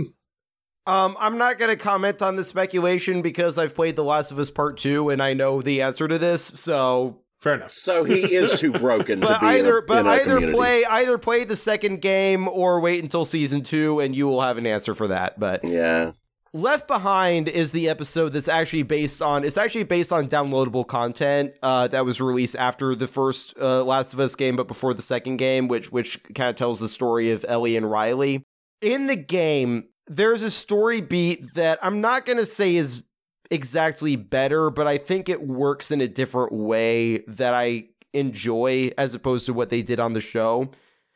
Um, I'm not going to comment on the speculation because I've played The Last of Us Part Two and I know the answer to this. So Fair enough. So he is too broken to but be either in a, but in a either community. play either play the second game or wait until season two and you will have an answer for that but Yeah. Left behind is the episode that's actually based on it's actually based on downloadable content uh, that was released after the first uh, last of us game but before the second game which which kind of tells the story of ellie and riley in the game there's a story beat that i'm not going to say is exactly better, but I think it works in a different way that I enjoy as opposed to what they did on the show,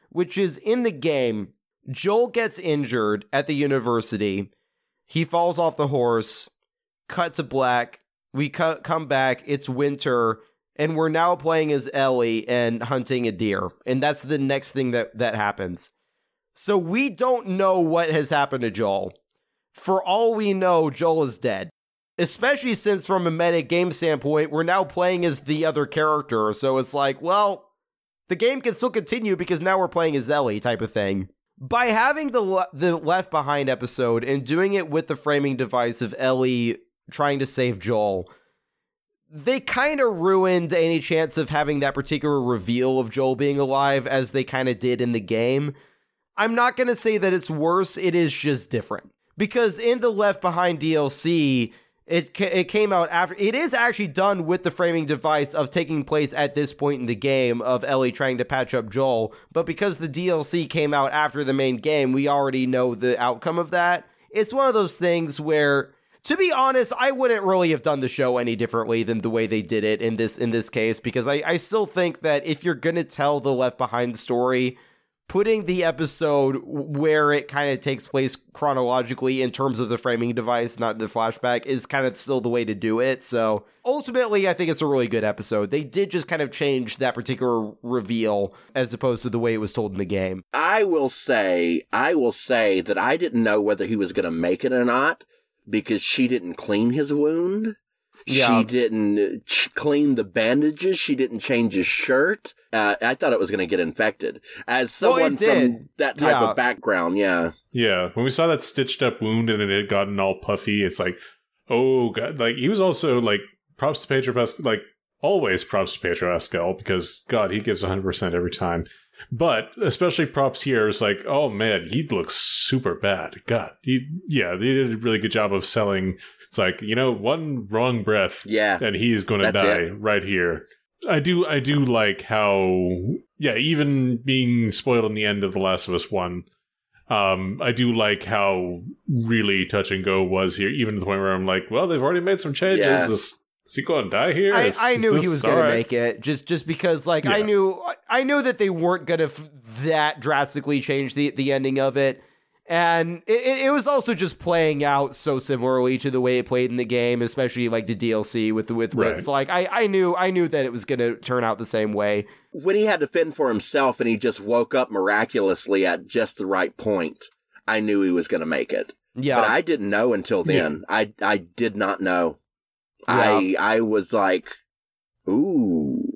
which is in the game, Joel gets injured at the university. He falls off the horse, cut to black. We cut, come back. It's winter. and we're now playing as Ellie and hunting a deer, and that's the next thing that that happens. So we don't know what has happened to Joel. For all we know, Joel is dead. Especially since, from a meta game standpoint, we're now playing as the other character. So it's like, well, the game can still continue because now we're playing as Ellie, type of thing. By having the le- the Left Behind episode and doing it with the framing device of Ellie trying to save Joel, they kind of ruined any chance of having that particular reveal of Joel being alive as they kind of did in the game. I'm not going to say that it's worse, it is just different. Because in the Left Behind DLC, it it came out after it is actually done with the framing device of taking place at this point in the game of Ellie trying to patch up Joel, but because the DLC came out after the main game, we already know the outcome of that. It's one of those things where to be honest, I wouldn't really have done the show any differently than the way they did it in this in this case because I, I still think that if you're gonna tell the left behind story, putting the episode where it kind of takes place chronologically in terms of the framing device, not the flashback, is kind of still the way to do it. So ultimately, I think it's a really good episode. They did just kind of change that particular reveal as opposed to the way it was told in the game. I will say, I will say that I didn't know whether he was going to make it or not because she didn't clean his wound. Yeah. She didn't uh, ch- clean the bandages. She didn't change his shirt. Uh, I thought it was going to get infected. As Well, it someone from that type Yeah. of background, yeah. Yeah, when we saw that stitched up wound and it had gotten all puffy, it's like, oh god! Like he was also like props to Pedro Pascal, like always props to Pedro Pascal because God, he gives hundred percent every time. But especially props here is like, oh man, he looks super bad. God, he yeah, they did a really good job of selling. It's like you know, one wrong breath, Yeah. and he's going to That's die right here. I do, I do like how, yeah, even being spoiled in the end of The Last of Us One, um, I do like how really touch and go was here, even to the point where I'm like, well, they've already made some changes. Yeah. Is, is he going to die here? I, Is- I knew he was going to alright? make it just just because like I knew I knew that they weren't going to f- that drastically change the the ending of it, and it, it it was also just playing out so similarly to the way it played in the game, especially like the DLC with with Right. Ritz. Like I I knew I knew that it was going to turn out the same way. When he had to fend for himself and he just woke up miraculously at just the right point, I knew he was going to make it. Yeah, But I didn't know until then. I I did not know. Yeah. I I was like, ooh,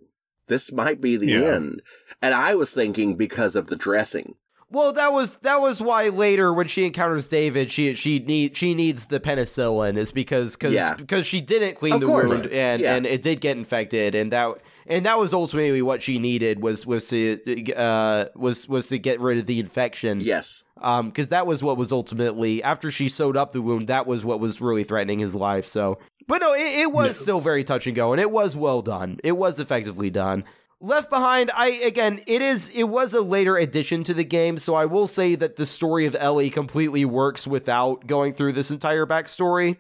this might be the Yeah. end. And I was thinking because of the dressing. Well, that was that was why later when she encounters David, she she need she needs the penicillin is because because Yeah. because she didn't clean Of the course. wound and Yeah. and it did get infected and that and that was ultimately what she needed was was to uh was was to get rid of the infection. Yes. Um, because that was what was ultimately after she sewed up the wound, that was what was really threatening his life. So, but no, it, it was No. still very touch and go, and it was well done. It was effectively done. Left Behind, I again, it is it was a later addition to the game, so I will say that the story of Ellie completely works without going through this entire backstory.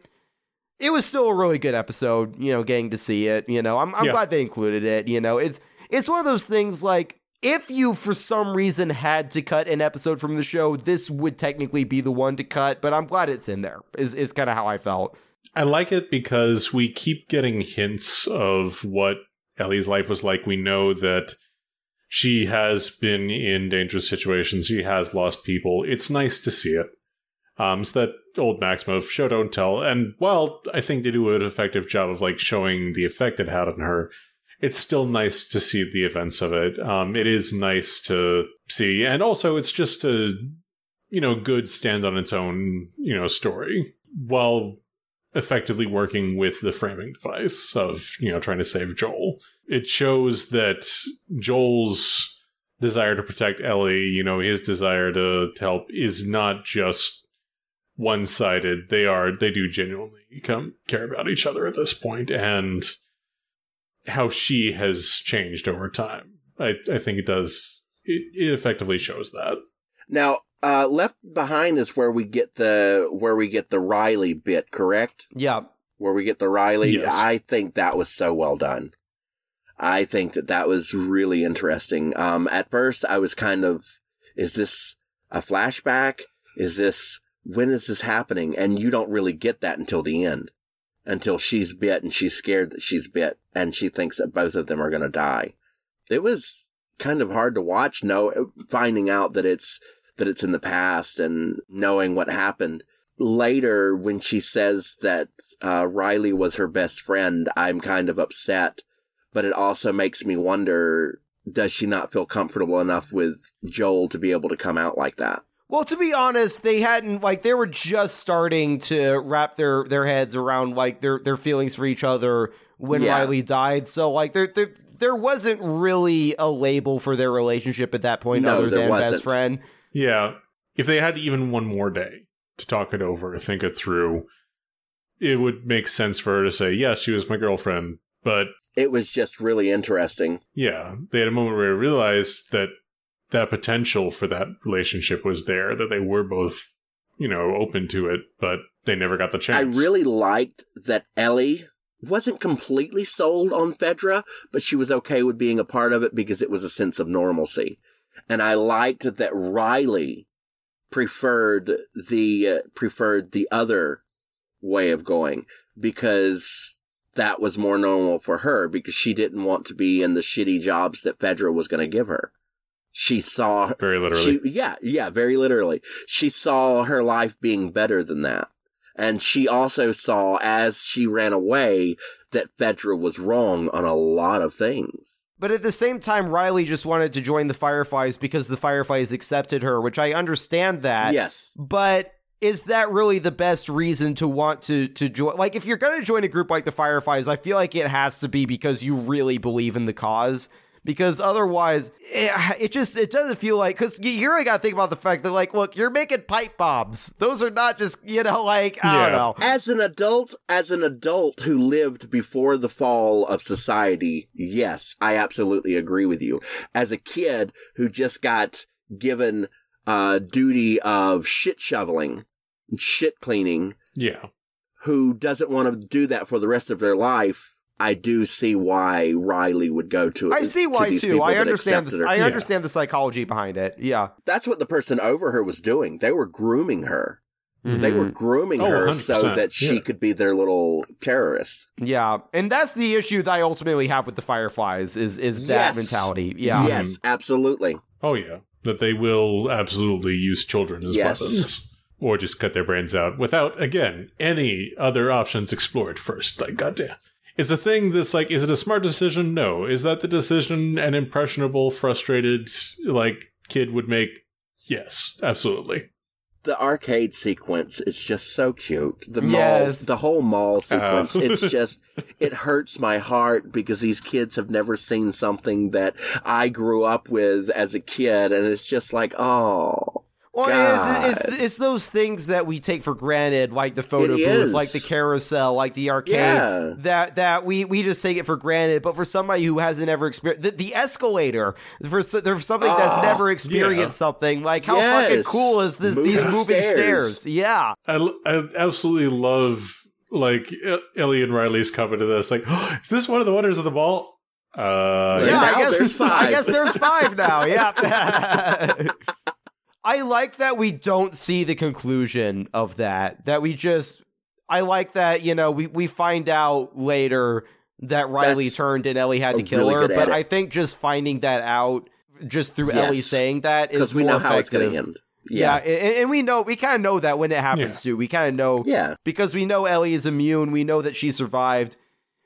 It was still a really good episode, you know, getting to see it. You know, I'm I'm Yeah. glad they included it. You know, it's it's one of those things like if you for some reason had to cut an episode from the show, this would technically be the one to cut, but I'm glad it's in there. Is is kind of how I felt. I like it because we keep getting hints of what Ellie's life was like. We know that she has been in dangerous situations. She has lost people. It's nice to see it. Um, it's that old maxim of show don't tell. And while I think they do an effective job of like showing the effect it had on her, it's still nice to see the events of it. Um, it is nice to see, and also it's just a you know good stand on its own you know story while effectively working with the framing device of you know trying to save Joel. It shows that Joel's desire to protect Ellie, you know, his desire to help is not just one-sided. They are they do genuinely come care about each other at this point and how she has changed over time. I I think it does it, it effectively shows that. Now, uh, left behind is where we get the where we get the Riley bit, correct? Yeah, Where we get the Riley. Yes. I think that was so well done. I think that that was really interesting. Um, at first, I was kind of, is this a flashback? Is this when is this happening? And you don't really get that until the end. until she's bit and she's scared that she's bit and she thinks that both of them are going to die. It was kind of hard to watch, No, finding out that it's, that it's in the past and knowing what happened. Later, when she says that uh, Riley was her best friend, I'm kind of upset, but it also makes me wonder, does she not feel comfortable enough with Joel to be able to come out like that? Well, to be honest, they hadn't like they were just starting to wrap their their heads around like their their feelings for each other when Yeah. Riley died. So like there there there wasn't really a label for their relationship at that point No, other than wasn't. best friend. Yeah. If they had even one more day to talk it over, think it through, it would make sense for her to say, yeah, she was my girlfriend. But It was just really interesting. yeah, they had a moment where I realized that that potential for that relationship was there, that they were both, you know, open to it, but they never got the chance. I really liked that Ellie wasn't completely sold on Fedra, but she was okay with being a part of it because it was a sense of normalcy. And I liked that Riley preferred the uh, preferred the other way of going because that was more normal for her because she didn't want to be in the shitty jobs that Fedra was going to give her. She saw Very literally. she, yeah, yeah, very literally. She saw her life being better than that. And she also saw, as she ran away, that Fedra was wrong on a lot of things. But at the same time, Riley just wanted to join the Fireflies because the Fireflies accepted her, which I understand that. yes. But is that really the best reason to want to to join? Like, if you're going to join a group like the Fireflies, I feel like it has to be because you really believe in the cause. Because otherwise, it, it just it doesn't feel like because you you really got to think about the fact that like, look, you're making pipe bombs. Those are not just you know like I Yeah. don't know. As an adult, as an adult who lived before the fall of society, yes, I absolutely agree with you. As a kid who just got given uh duty of shit shoveling, shit cleaning, yeah. who doesn't want to do that for the rest of their life, I do see why Riley would go to. I see to why these too. I understand accepted this. her. I Yeah. understand the psychology behind it. Yeah. That's what the person over her was doing. They were grooming her. They were mm-hmm. grooming Oh, her 100%, so that she yeah. could be their little terrorist. Yeah, and that's the issue that I ultimately have with the Fireflies is is that Yes. mentality. Yeah. Mm-hmm. Yes, absolutely. Oh, yeah. That they will absolutely use children as Yes. weapons. Or just cut their brains out without, again, any other options explored first. Like, goddamn. Is the thing that's like, is it a smart decision? No. Is that the decision an impressionable, frustrated, like, kid would make? Yes, absolutely. The arcade sequence is just so cute. The mall, Yes. the whole mall uh-huh. sequence. Oh. it's just, it hurts my heart because these kids have never seen something that I grew up with as a kid, and it's just like, oh, Well, it's, it's, God. it's those things that we take for granted, like the photo It booth, is. like the carousel, like the arcade. Yeah. That that we we just take it for granted. But for somebody who hasn't ever experienced the, the escalator, for, s- for something that's Oh, never experienced yeah. something, like how fucking cool is this? these Moving moving stairs. stairs. Yeah. I, I absolutely love, like, Ellie and Riley's comment to this. Like, is this one of the wonders of the ball? Uh, yeah, I guess there's five. I guess there's five now. Yeah. I like that we don't see the conclusion of that. That we just I like that, you know, we, we find out later that Riley That's turned and Ellie had to kill really her, but edit. I think just finding that out just through Yes. Ellie saying that is because we more know how it's going to end. Yeah, Yeah. and, and we know we kind of know that when it happens too. We kind of know Yeah. because we know Ellie is immune. We know that she survived.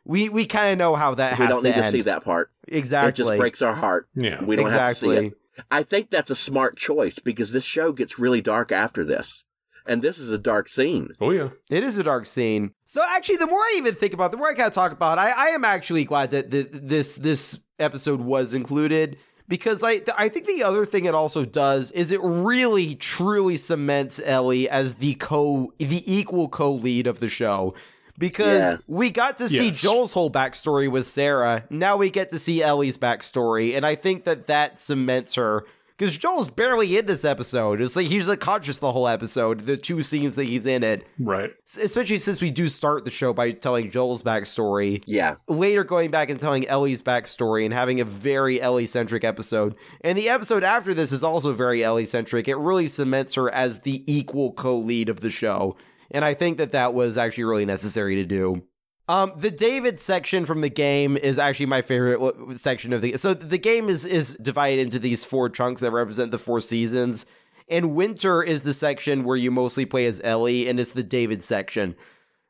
We we kind of know how that We has don't to need to see that part. Exactly. It just breaks our heart. Yeah. We don't have to see it. I think that's a smart choice because this show gets really dark after this. And this is a dark scene. Oh, yeah. It is a dark scene. So actually, the more I even think about, it, the more I kind of talk about, it, I, I am actually glad that the, this this episode was included because I I think the other thing it also does is it really truly cements Ellie as the co the equal co lead of the show. Because Yeah. we got to see Yes. Joel's whole backstory with Sarah. Now we get to see Ellie's backstory. And I think that that cements her because Joel's barely in this episode. It's like he's like conscious the whole episode, the two scenes that he's in it. Right. Especially since we do start the show by telling Joel's backstory, Yeah. later going back and telling Ellie's backstory and having a very Ellie centric episode. And the episode after this is also very Ellie centric. It really cements her as the equal co lead of the show. And I think that that was actually really necessary to do. Um, the David section from the game is actually my favorite section of the. So the game is is divided into these four chunks that represent the four seasons. And winter is the section where you mostly play as Ellie, and it's the David section.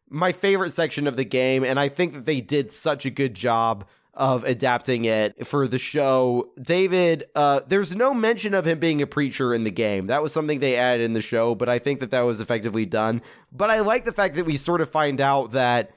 My favorite section of the game, and I think that they did such a good job of adapting it for the show. David, uh, there's no mention of him being a preacher in the game. That was something they added in the show, but I think that that was effectively done. But I like the fact that we sort of find out that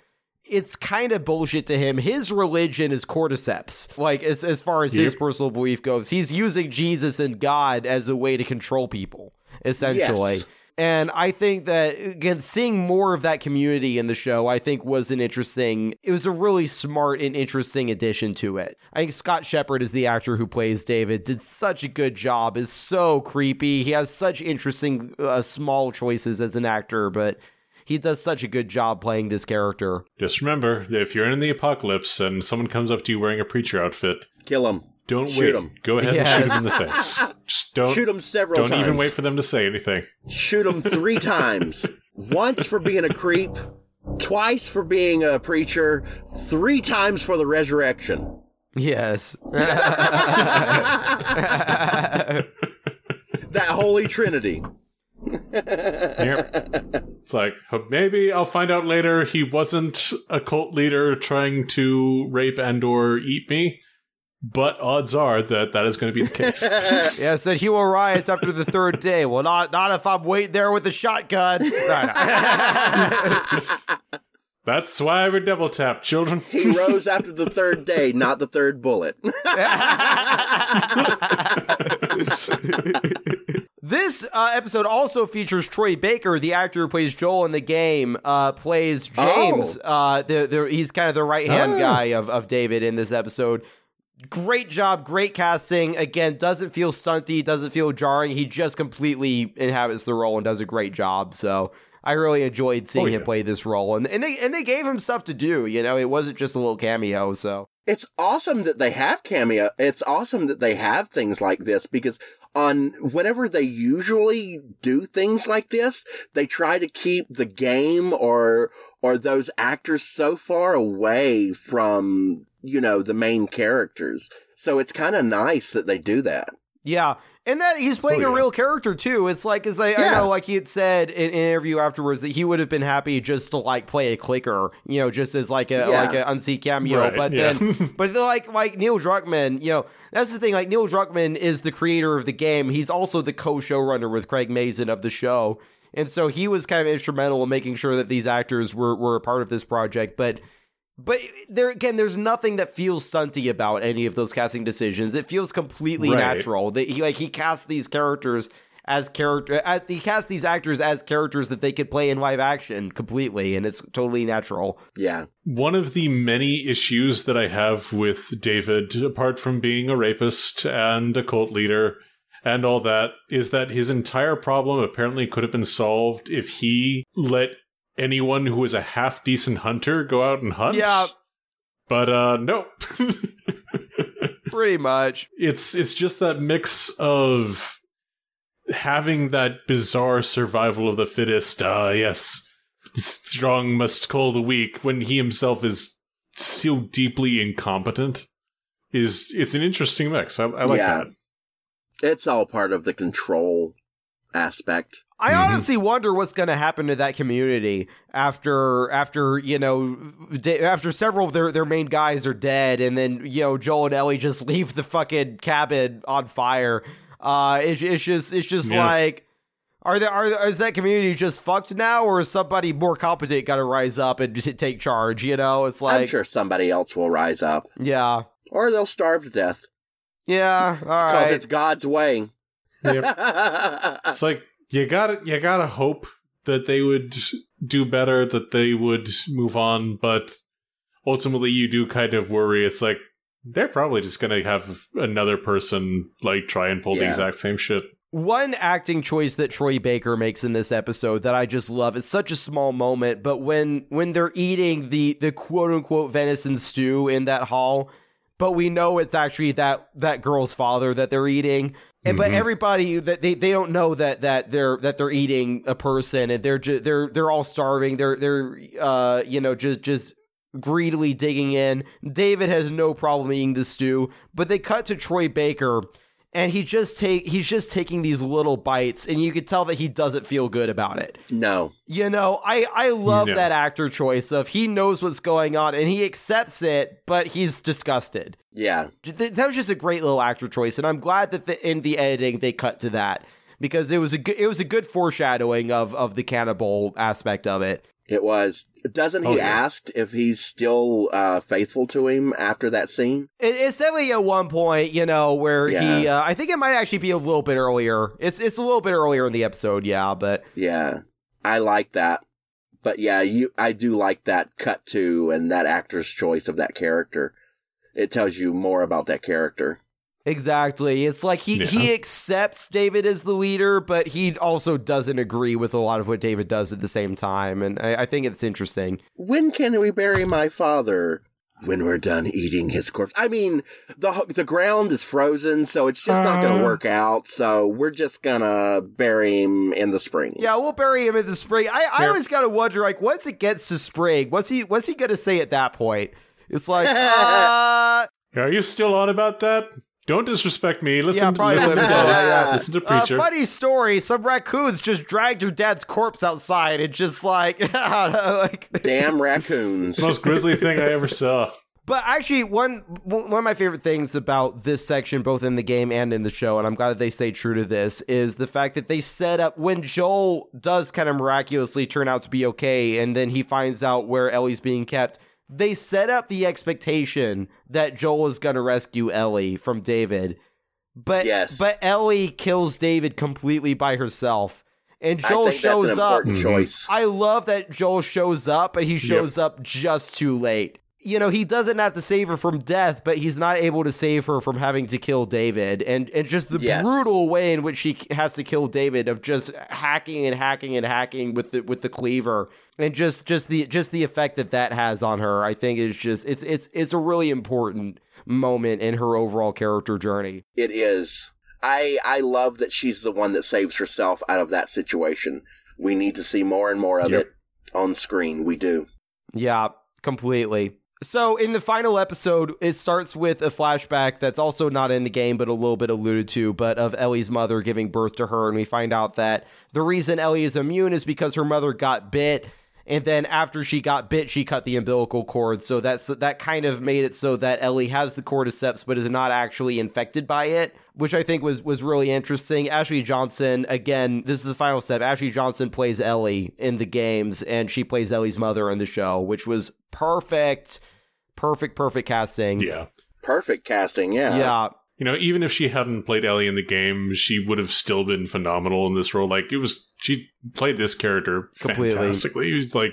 it's kind of bullshit to him. His religion is cordyceps. Like as as far as his personal belief goes, he's using Jesus and God as a way to control people, essentially. Yes. And I think that again, seeing more of that community in the show, I think was an interesting. It was a really smart and interesting addition to it. I think Scott Shepherd is the actor who plays David. Did such a good job. Is so creepy. He has such interesting uh, small choices as an actor, but he does such a good job playing this character. Just remember that if you're in the apocalypse and someone comes up to you wearing a preacher outfit, Kill him. Don't Shoot wait. 'em. Go ahead Yes. and shoot them in the face. Just don't Shoot them several don't times. even wait for them to say anything. Shoot them three times. Once for being a creep, twice for being a preacher, three times for the resurrection. Yes. That holy trinity. Yep. It's like maybe I'll find out later he wasn't a cult leader trying to rape and or eat me, but odds are that that is going to be the case. yeah, said he will rise after the third day. Well, not not if I'm waiting there with a shotgun. No, no. That's why we're double tap, children. He rose after the third day, not the third bullet. This uh, episode also features Troy Baker, the actor who plays Joel in the game, uh, plays James. Uh, the, the, he's kind of the right hand Oh. guy of, of David in this episode. Great job, great casting. Again, doesn't feel stunty, doesn't feel jarring. He just completely inhabits the role and does a great job. So I really enjoyed oh, seeing Oh, him play this role, and and they and they gave him stuff to do. You know, it wasn't just a little cameo. So it's awesome that they have cameo. It's awesome that they have things like this because on whenever they usually do things like this, they try to keep the game or or those actors so far away from, you know, the main characters. So it's kind of nice that they do that. Yeah. And that he's playing Oh, a real character too. It's like, as I, I know, like he had said in an interview afterwards that he would have been happy just to like play a clicker, you know, just as like a Yeah. like an unseen cameo. Right, but yeah. then, but they're like like Neil Druckmann, you know, that's the thing. Like Neil Druckmann is the creator of the game. He's also the co-showrunner with Craig Mazin of the show, and so he was kind of instrumental in making sure that these actors were were a part of this project. But but there again, there's nothing that feels stunty about any of those casting decisions. It feels completely Right. natural. That he like he cast these characters as character. Uh, as, he cast these actors as characters that they could play in live action completely, and it's totally natural. Yeah. One of the many issues that I have with David, apart from being a rapist and a cult leader and all that, is that his entire problem apparently could have been solved if he let anyone who was a half decent hunter go out and hunt. Yeah. But uh nope. Pretty much. it's it's just that mix of having that bizarre survival of the fittest. Ah, yes, the strong must call the weak when he himself is so deeply incompetent. Is it's an interesting mix. I, I like Yeah. that. It's all part of the control aspect. I Mhm. honestly wonder what's going to happen to that community after after you know da- after several of their their main guys are dead, and then you know Joel and Ellie just leave the fucking cabin on fire. Uh, it's, it's just it's just Yeah. like. Are there are is that community just fucked now, or is somebody more competent got to rise up and just take charge? You know, it's like I'm sure somebody else will rise up. yeah, Or they'll starve to death. Yeah, all Because right. it's God's way. It's like you gotta you gotta hope that they would do better, that they would move on, but ultimately you do kind of worry. It's like they're probably just gonna have another person like try and pull the exact same shit. One acting choice that Troy Baker makes in this episode that I just love. It's such a small moment, but when when they're eating the the quote unquote venison stew in that hall, but we know it's actually that that girl's father that they're eating. And, but Mhm. everybody that they, they don't know that that they're that they're eating a person and they're they're they're all starving. They're they're uh you know just just greedily digging in. David has no problem eating the stew, but they cut to Troy Baker and he just take he's just taking these little bites and you could tell that he doesn't feel good about it. No. You know, I I love No. that actor choice of he knows what's going on and he accepts it, but he's disgusted. Yeah. Th- That was just a great little actor choice, and I'm glad that the, in the editing they cut to that because it was a good it was a good foreshadowing of of the cannibal aspect of it. It was. Doesn't he Oh, yeah. ask if he's still uh, faithful to him after that scene? It, it's definitely at one point, you know, where he. Yeah. Uh, I think it might actually be a little bit earlier. It's it's a little bit earlier in the episode, yeah, but Yeah. I like that. But yeah, you I do like that cut to and that actor's choice of that character. It tells you more about that character. Exactly. It's like he he accepts David as the leader, but he also doesn't agree with a lot of what David does at the same time, and I, I think it's interesting. When can we bury my father? When we're done eating his corpse. I mean, the the ground is frozen, so it's just not going Uh. to work out. So we're just gonna bury him in the spring. Yeah, we'll bury him in the spring. I, I always gotta wonder, like, once it gets to spring, what's he what's he gonna say at that point? It's like, uh, Are you still on about that? Don't disrespect me. Listen, Yeah, probably listen, to, wouldn't yeah. listen to uh, preacher. funny story. Some raccoons just dragged your dad's corpse outside and just like, know, like. Damn raccoons. Most grisly thing I ever saw. But actually, one one of my favorite things about this section, both in the game and in the show, and I'm glad that they stay true to this, is the fact that they set up when Joel does kind of miraculously turn out to be okay, and then he finds out where Ellie's being kept. They set up the expectation that Joel is going to rescue Ellie from David, but Yes. but Ellie kills David completely by herself, and I Joel think that's an shows up. important Mhm. choice. I love that Joel shows up, but he shows up just too late. You know, he doesn't have to save her from death, but he's not able to save her from having to kill David. And and just the Yes. brutal way in which he has to kill David of just hacking and hacking and hacking with the with the cleaver. And just just the just the effect that that has on her, I think is just it's it's it's a really important moment in her overall character journey. It is. I I love that she's the one that saves herself out of that situation. We need to see more and more of Yep. it on screen. We do. Yeah, completely. So in the final episode, it starts with a flashback that's also not in the game, but a little bit alluded to, but of Ellie's mother giving birth to her, and we find out that the reason Ellie is immune is because her mother got bit, and then after she got bit, she cut the umbilical cord. So that's that kind of made it so that Ellie has the cordyceps, but is not actually infected by it, which I think was was really interesting. Ashley Johnson, again, this is the final step. Ashley Johnson plays Ellie in the games, and she plays Ellie's mother in the show, which was perfect, perfect, perfect casting. Yeah. Perfect casting. Yeah. yeah. You know, even if she hadn't played Ellie in the game, she would have still been phenomenal in this role. Like it was, she played this character Completely. fantastically. It was like,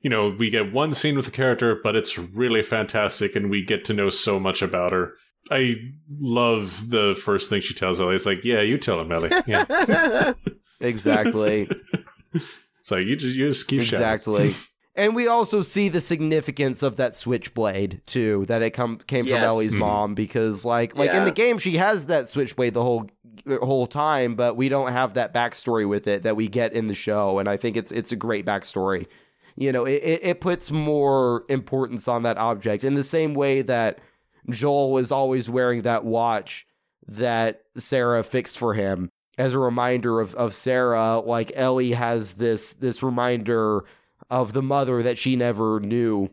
you know, we get one scene with the character, but it's really fantastic, and we get to know so much about her. I love the first thing she tells Ellie. It's like, yeah, you tell him, Ellie. Yeah, Exactly. it's like you just you just keep exactly. And we also see the significance of that switchblade too, that it come came Yes. from Ellie's Mhm. mom because like like in the game she has that switchblade the whole whole time, but we don't have that backstory with it that we get in the show, and I think it's it's a great backstory. You know, it, it, it puts more importance on that object in the same way that Joel was always wearing that watch that Sarah fixed for him as a reminder of, of Sarah. Like Ellie has this this reminder of the mother that she never knew,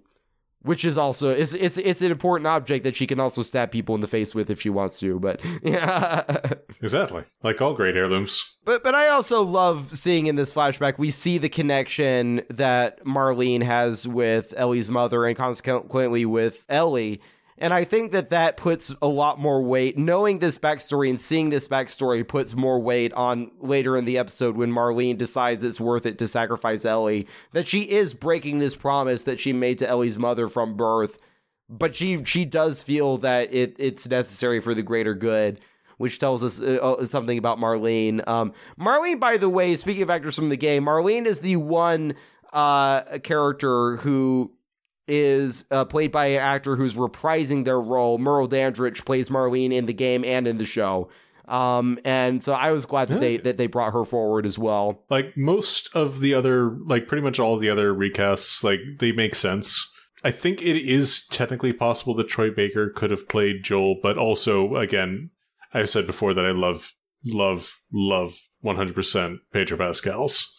which is also it's it's it's an important object that she can also stab people in the face with if she wants to. But yeah. Exactly, like all great heirlooms. But but I also love seeing in this flashback we see the connection that Marlene has with Ellie's mother and consequently with Ellie. And I think that that puts a lot more weight. Knowing this backstory and seeing this backstory puts more weight on later in the episode when Marlene decides it's worth it to sacrifice Ellie. That she is breaking this promise that she made to Ellie's mother from birth, but she she does feel that it it's necessary for the greater good which tells us uh, uh, something about Marlene. Um, Marlene, by the way, speaking of actors from the game, Marlene is the one uh, character who is uh, played by an actor who's reprising their role. Merle Dandridge plays Marlene in the game and in the show. Um, and so I was glad that they that they brought her forward as well. Like most of the other, like pretty much all the other recasts, like they make sense. I think it is technically possible that Troy Baker could have played Joel, but also, again, I've said before that I love, love, love 100% Pedro Pascal's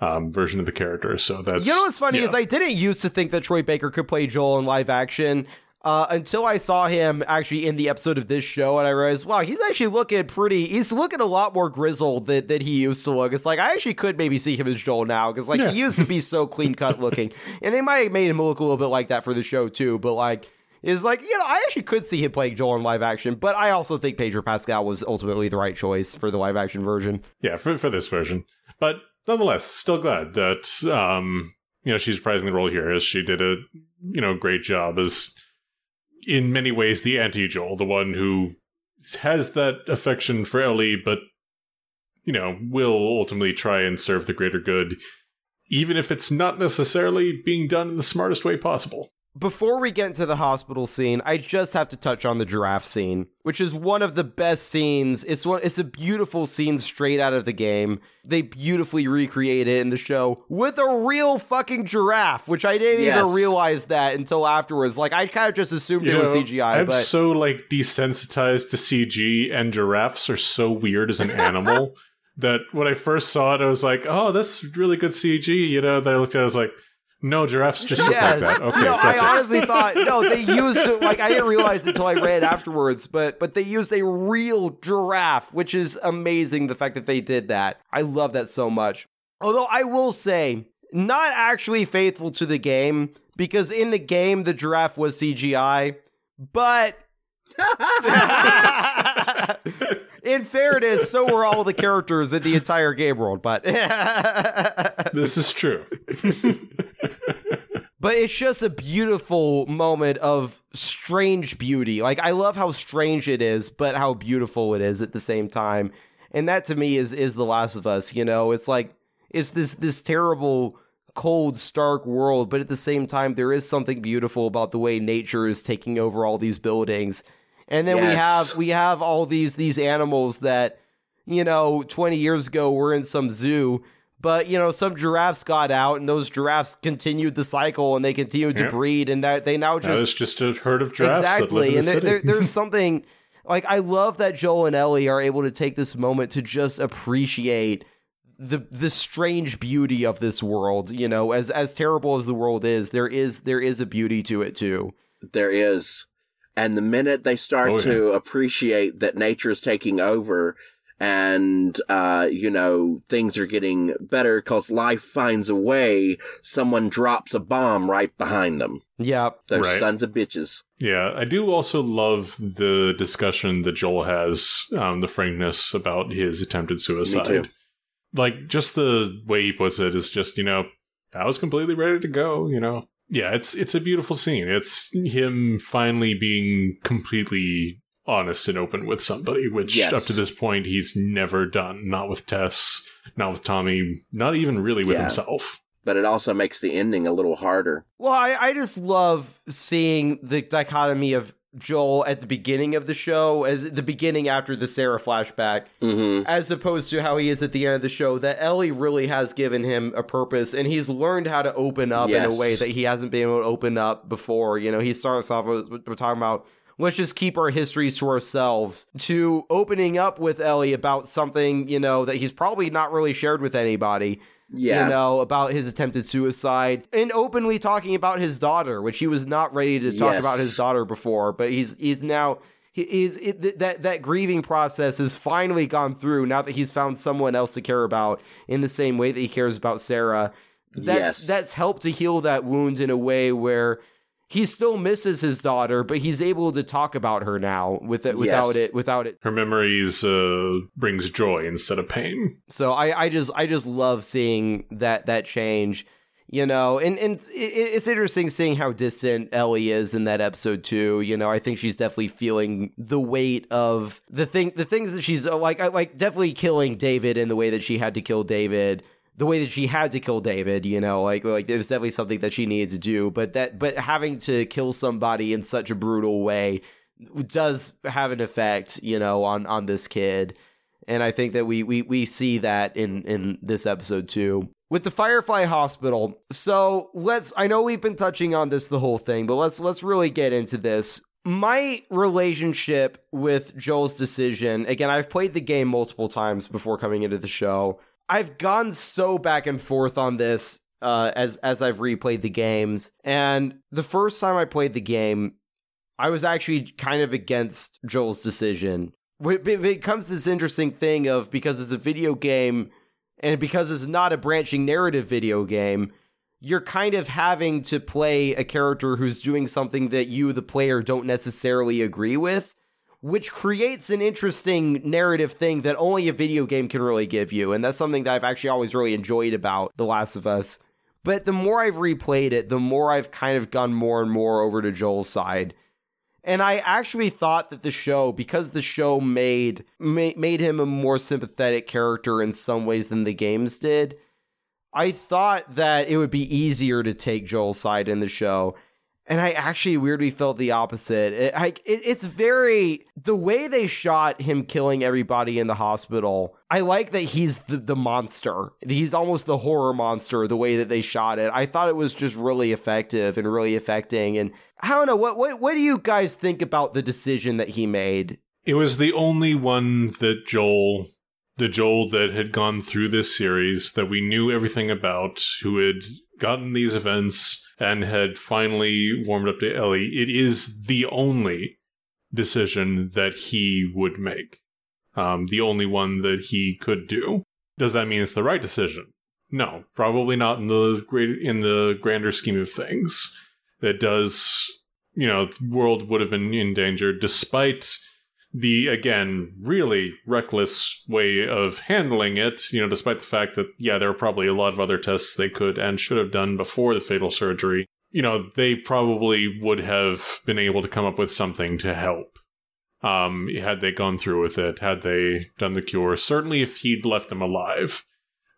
um, version of the character. So that's. You know what's funny yeah. is I didn't used to think that Troy Baker could play Joel in live action. Uh, until I saw him actually in the episode of this show, and I realized, wow, he's actually looking pretty. He's looking a lot more grizzled than, than he used to look. It's like I actually could maybe see him as Joel now because like Yeah. he used to be so clean cut looking, and they might have made him look a little bit like that for the show too. But like, is like you know, I actually could see him playing Joel in live action. But I also think Pedro Pascal was ultimately the right choice for the live action version. Yeah, for, for this version. But nonetheless, still glad that, um, you know, she's reprising the role here as she did a, you know, great job as, in many ways, the anti-Joel, the one who has that affection for Ellie, but, you know, will ultimately try and serve the greater good, even if it's not necessarily being done in the smartest way possible. Before we get into the hospital scene, I just have to touch on the giraffe scene, which is one of the best scenes. It's one it's a beautiful scene straight out of the game. They beautifully recreate it in the show with a real fucking giraffe, which I didn't even realize that until afterwards. Like I kind of just assumed You it was know, CGI, I'm but so like desensitized to CG, and giraffes are so weird as an animal that when I first saw it, I was like, "Oh, that's really good CG." You know, then I looked at it, I was like, "No, giraffes just look Yes. like that." Okay, no, I honestly thought no. They used it like I didn't realize until I read afterwards, but but they used a real giraffe, which is amazing. The fact that they did that, I love that so much. Although I will say, not actually faithful to the game because in the game the giraffe was CGI, but. in fairness, so were all the characters in the entire game world, but this is true. But it's just a beautiful moment of strange beauty. Like I love how strange it is, but how beautiful it is at the same time. And that to me is is The Last of Us, you know? It's like it's this this terrible cold stark world, but at the same time there is something beautiful about the way nature is taking over all these buildings. And then we have we have all these these animals that you know 20 years ago were in some zoo but you know some giraffes got out and those giraffes continued the cycle and they continued Yeah. to breed and that they now Now just it's just a herd of giraffes exactly that live in and the there, there, there's something like i love that joel and ellie are able to take this moment to just appreciate the the strange beauty of this world you know as as terrible as the world is there is there is a beauty to it too There is. And the minute they start Oh, yeah. to appreciate that nature is taking over and, uh, you know, things are getting better because life finds a way, someone drops a bomb right behind them. yeah Those Right. sons of bitches. Yeah, I do also love the discussion that Joel has, um, the frankness about his attempted suicide. too. Like, just the way he puts it is just, you know, I was completely ready to go, you know. Yeah, it's it's a beautiful scene. It's him finally being completely honest and open with somebody, which Yes. up to this point he's never done. Not with Tess, not with Tommy, not even really with Yeah. himself. But it also makes the ending a little harder. Well, I, I just love seeing the dichotomy of Joel at the beginning of the show, as the beginning after the Sarah flashback, Mm-hmm. as opposed to how he is at the end of the show. That Ellie really has given him a purpose, and he's learned how to open up in a way that he hasn't been able to open up before. You know, he starts off with we're talking about. Let's just keep our histories to ourselves. To opening up with Ellie about something, you know, that he's probably not really shared with anybody Yeah. you know, about his attempted suicide and openly talking about his daughter, which he was not ready to talk Yes. about his daughter before, but he's he's now he is it, that that grieving process has finally gone through now that he's found someone else to care about in the same way that he cares about Sarah. That's Yes. that's helped to heal that wound in a way where he still misses his daughter, but he's able to talk about her now with it without Yes. it without it Her memories uh, brings joy instead of pain. So I, I just I just love seeing that that change, you know, and and it, it's interesting seeing how distant Ellie is in that episode too. You know, I think she's definitely feeling the weight of the thing, the things that she's uh, like, like definitely killing David in the way that she had to kill David. The way that she had to kill David, you know, like like it was definitely something that she needed to do, but that but having to kill somebody in such a brutal way does have an effect, you know, on on this kid and I think that we we we see that in in this episode too. with the Firefly Hospital. So let's I know we've been touching on this the whole thing, but let's let's really get into this. My relationship with Joel's decision, again, I've played the game multiple times before coming into the show. I've gone so back and forth on this uh, as as I've replayed the games. And the first time I played the game, I was actually kind of against Joel's decision. It becomes this interesting thing of because it's a video game and because it's not a branching narrative video game, you're kind of having to play a character who's doing something that you, the player, don't necessarily agree with, which creates an interesting narrative thing that only a video game can really give you. And that's something that I've actually always really enjoyed about The Last of Us. But the more I've replayed it, the more I've kind of gone more and more over to Joel's side. And I actually thought that the show, because the show made made him a more sympathetic character in some ways than the games did, I thought that it would be easier to take Joel's side in the show. And I actually weirdly felt the opposite. It, it, it's very the way they shot him killing everybody in the hospital. I like that he's the, the monster. He's almost the horror monster. The way that they shot it, I thought it was just really effective and really affecting. And I don't know what what what do you guys think about the decision that he made? It was the only one that Joel the Joel that had gone through this series that we knew everything about, who had gotten these events and had finally warmed up to Ellie. It is the only decision that he would make. Um, the only one that he could do. Does that mean it's the right decision? No, probably not in the great in the grander scheme of things. That does, you know, the world would have been in danger despite the again really reckless way of handling it you know despite the fact that yeah there are probably a lot of other tests they could and should have done before the fatal surgery you know they probably would have been able to come up with something to help. Um had they gone through with it had they done the cure certainly if he'd left them alive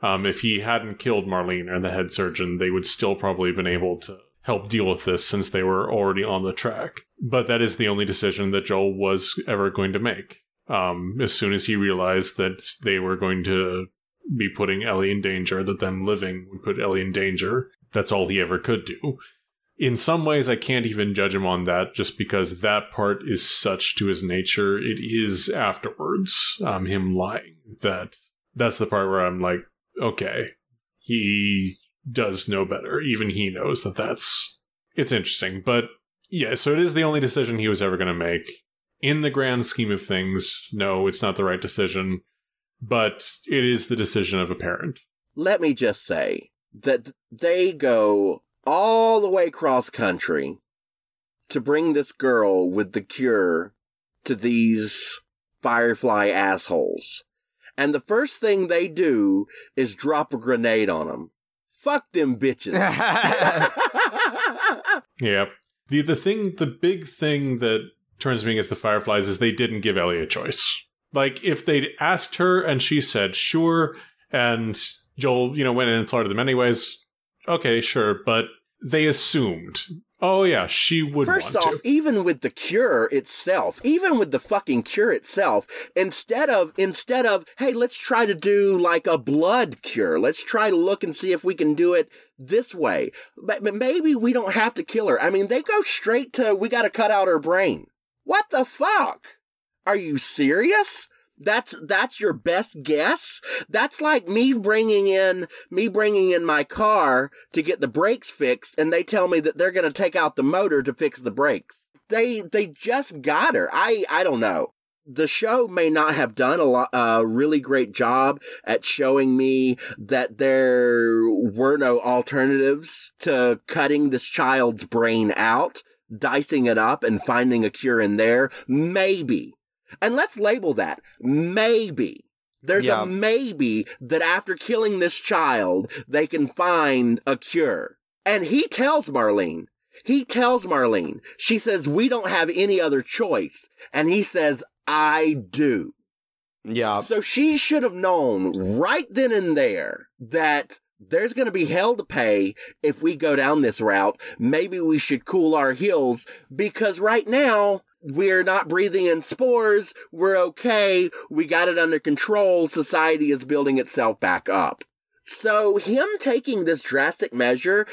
um if he hadn't killed marlene or the head surgeon they would still probably have been able to help deal with this since they were already on the track. But that is the only decision that Joel was ever going to make. Um, as soon as he realized that they were going to be putting Ellie in danger, that them living would put Ellie in danger, that's all he ever could do. In some ways, I can't even judge him on that just because that part is such to his nature. It is afterwards, um, him lying, that that's the part where I'm like, okay, he does know better. Even he knows that that's it's interesting. But yeah, so it is the only decision he was ever going to make. In the grand scheme of things, no, it's not the right decision, but it is the decision of a parent. Let me just say that they go all the way cross country to bring this girl with the cure to these Firefly assholes. And the first thing they do is drop a grenade on them. Fuck them bitches. yeah. The the thing the big thing that turns me against the Fireflies is they didn't give Ellie a choice. Like if they'd asked her and she said sure and Joel, you know, went in and slaughtered them anyways, okay, sure, but they assumed Oh yeah, she would. First off, to. even with the cure itself, even with the fucking cure itself, instead of instead of hey, let's try to do like a blood cure. Let's try to look and see if we can do it this way. But maybe we don't have to kill her. I mean, they go straight to we got to cut out her brain. What the fuck? Are you serious? That's, that's your best guess? That's like me bringing in, me bringing in my car to get the brakes fixed and they tell me that they're going to take out the motor to fix the brakes. They, they just got her. I, I don't know. The show may not have done a lot, a really great job at showing me that there were no alternatives to cutting this child's brain out, dicing it up and finding a cure in there. Maybe. And let's label that maybe. There's yeah. a maybe that after killing this child, they can find a cure. And he tells Marlene, he tells Marlene, she says, we don't have any other choice. And he says, I do. Yeah. So she should have known right then and there that there's going to be hell to pay if we go down this route. Maybe we should cool our heels because right now we're not breathing in spores. We're okay. We got it under control. Society is building itself back up. So him taking this drastic measure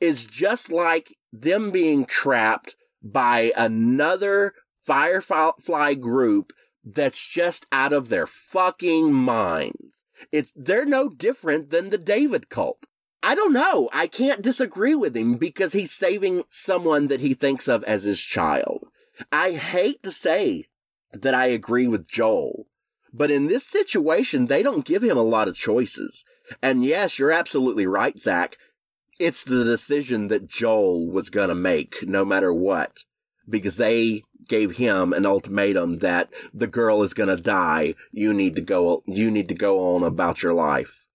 is just like them being trapped by another Firefly group that's just out of their fucking minds. It's, they're no different than the David cult. I don't know. I can't disagree with him because he's saving someone that he thinks of as his child. I hate to say that I agree with Joel, but in this situation, they don't give him a lot of choices. And yes, you're absolutely right, Zach. It's the decision that Joel was gonna make, no matter what, because they gave him an ultimatum that the girl is gonna die. You need to go, you need to go on about your life.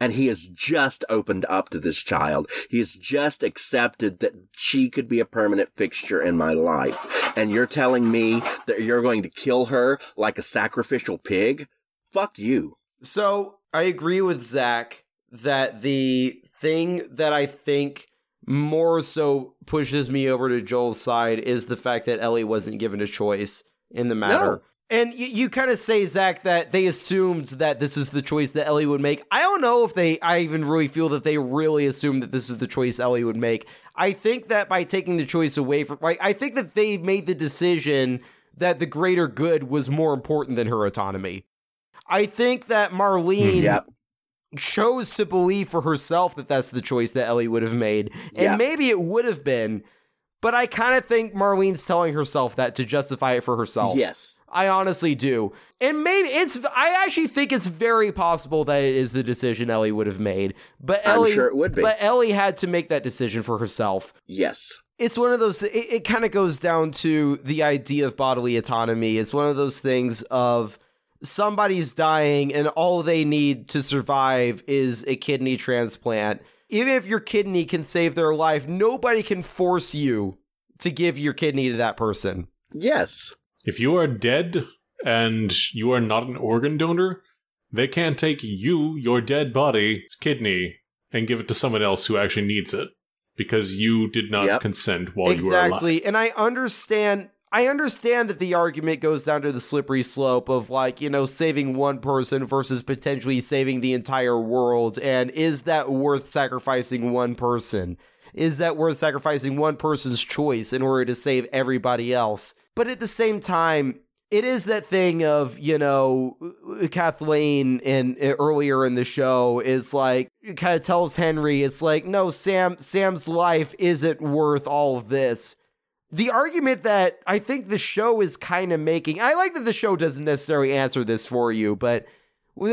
And he has just opened up to this child. He has just accepted that she could be a permanent fixture in my life. And you're telling me that you're going to kill her like a sacrificial pig? Fuck you. So I agree with Zach that the thing that I think more so pushes me over to Joel's side is the fact that Ellie wasn't given a choice in the matter. And you, you kind of say, Zach, that they assumed that this is the choice that Ellie would make. I don't know if they, I even really feel that they really assumed that this is the choice Ellie would make. I think that by taking the choice away from, right, I think that they made the decision that the greater good was more important than her autonomy. I think that Marlene mm, Yep. chose to believe for herself that that's the choice that Ellie would have made. And Yeah. maybe it would have been, but I kind of think Marlene's telling herself that to justify it for herself. Yes. I honestly do. And maybe it's I actually think it's very possible that it is the decision Ellie would have made. But I'm Ellie sure it would be. But Ellie had to make that decision for herself. Yes. It's one of those it, it kind of goes down to the idea of bodily autonomy. It's one of those things of somebody's dying and all they need to survive is a kidney transplant. Even if your kidney can save their life, nobody can force you to give your kidney to that person. Yes. If you are dead and you are not an organ donor, they can't take you, your dead body, kidney, and give it to someone else who actually needs it because you did not Yep. consent while you were alive. exactly and i understand i understand that the argument goes down to the slippery slope of like you know saving one person versus potentially saving the entire world and is that worth sacrificing one person is that worth sacrificing one person's choice in order to save everybody else but at the same time it is that thing of you know Kathleen in eh, earlier in the show is like kind of tells Henry it's like no Sam Sam's life isn't worth all of this. The argument that I think the show is kind of making I like that the show doesn't necessarily answer this for you, but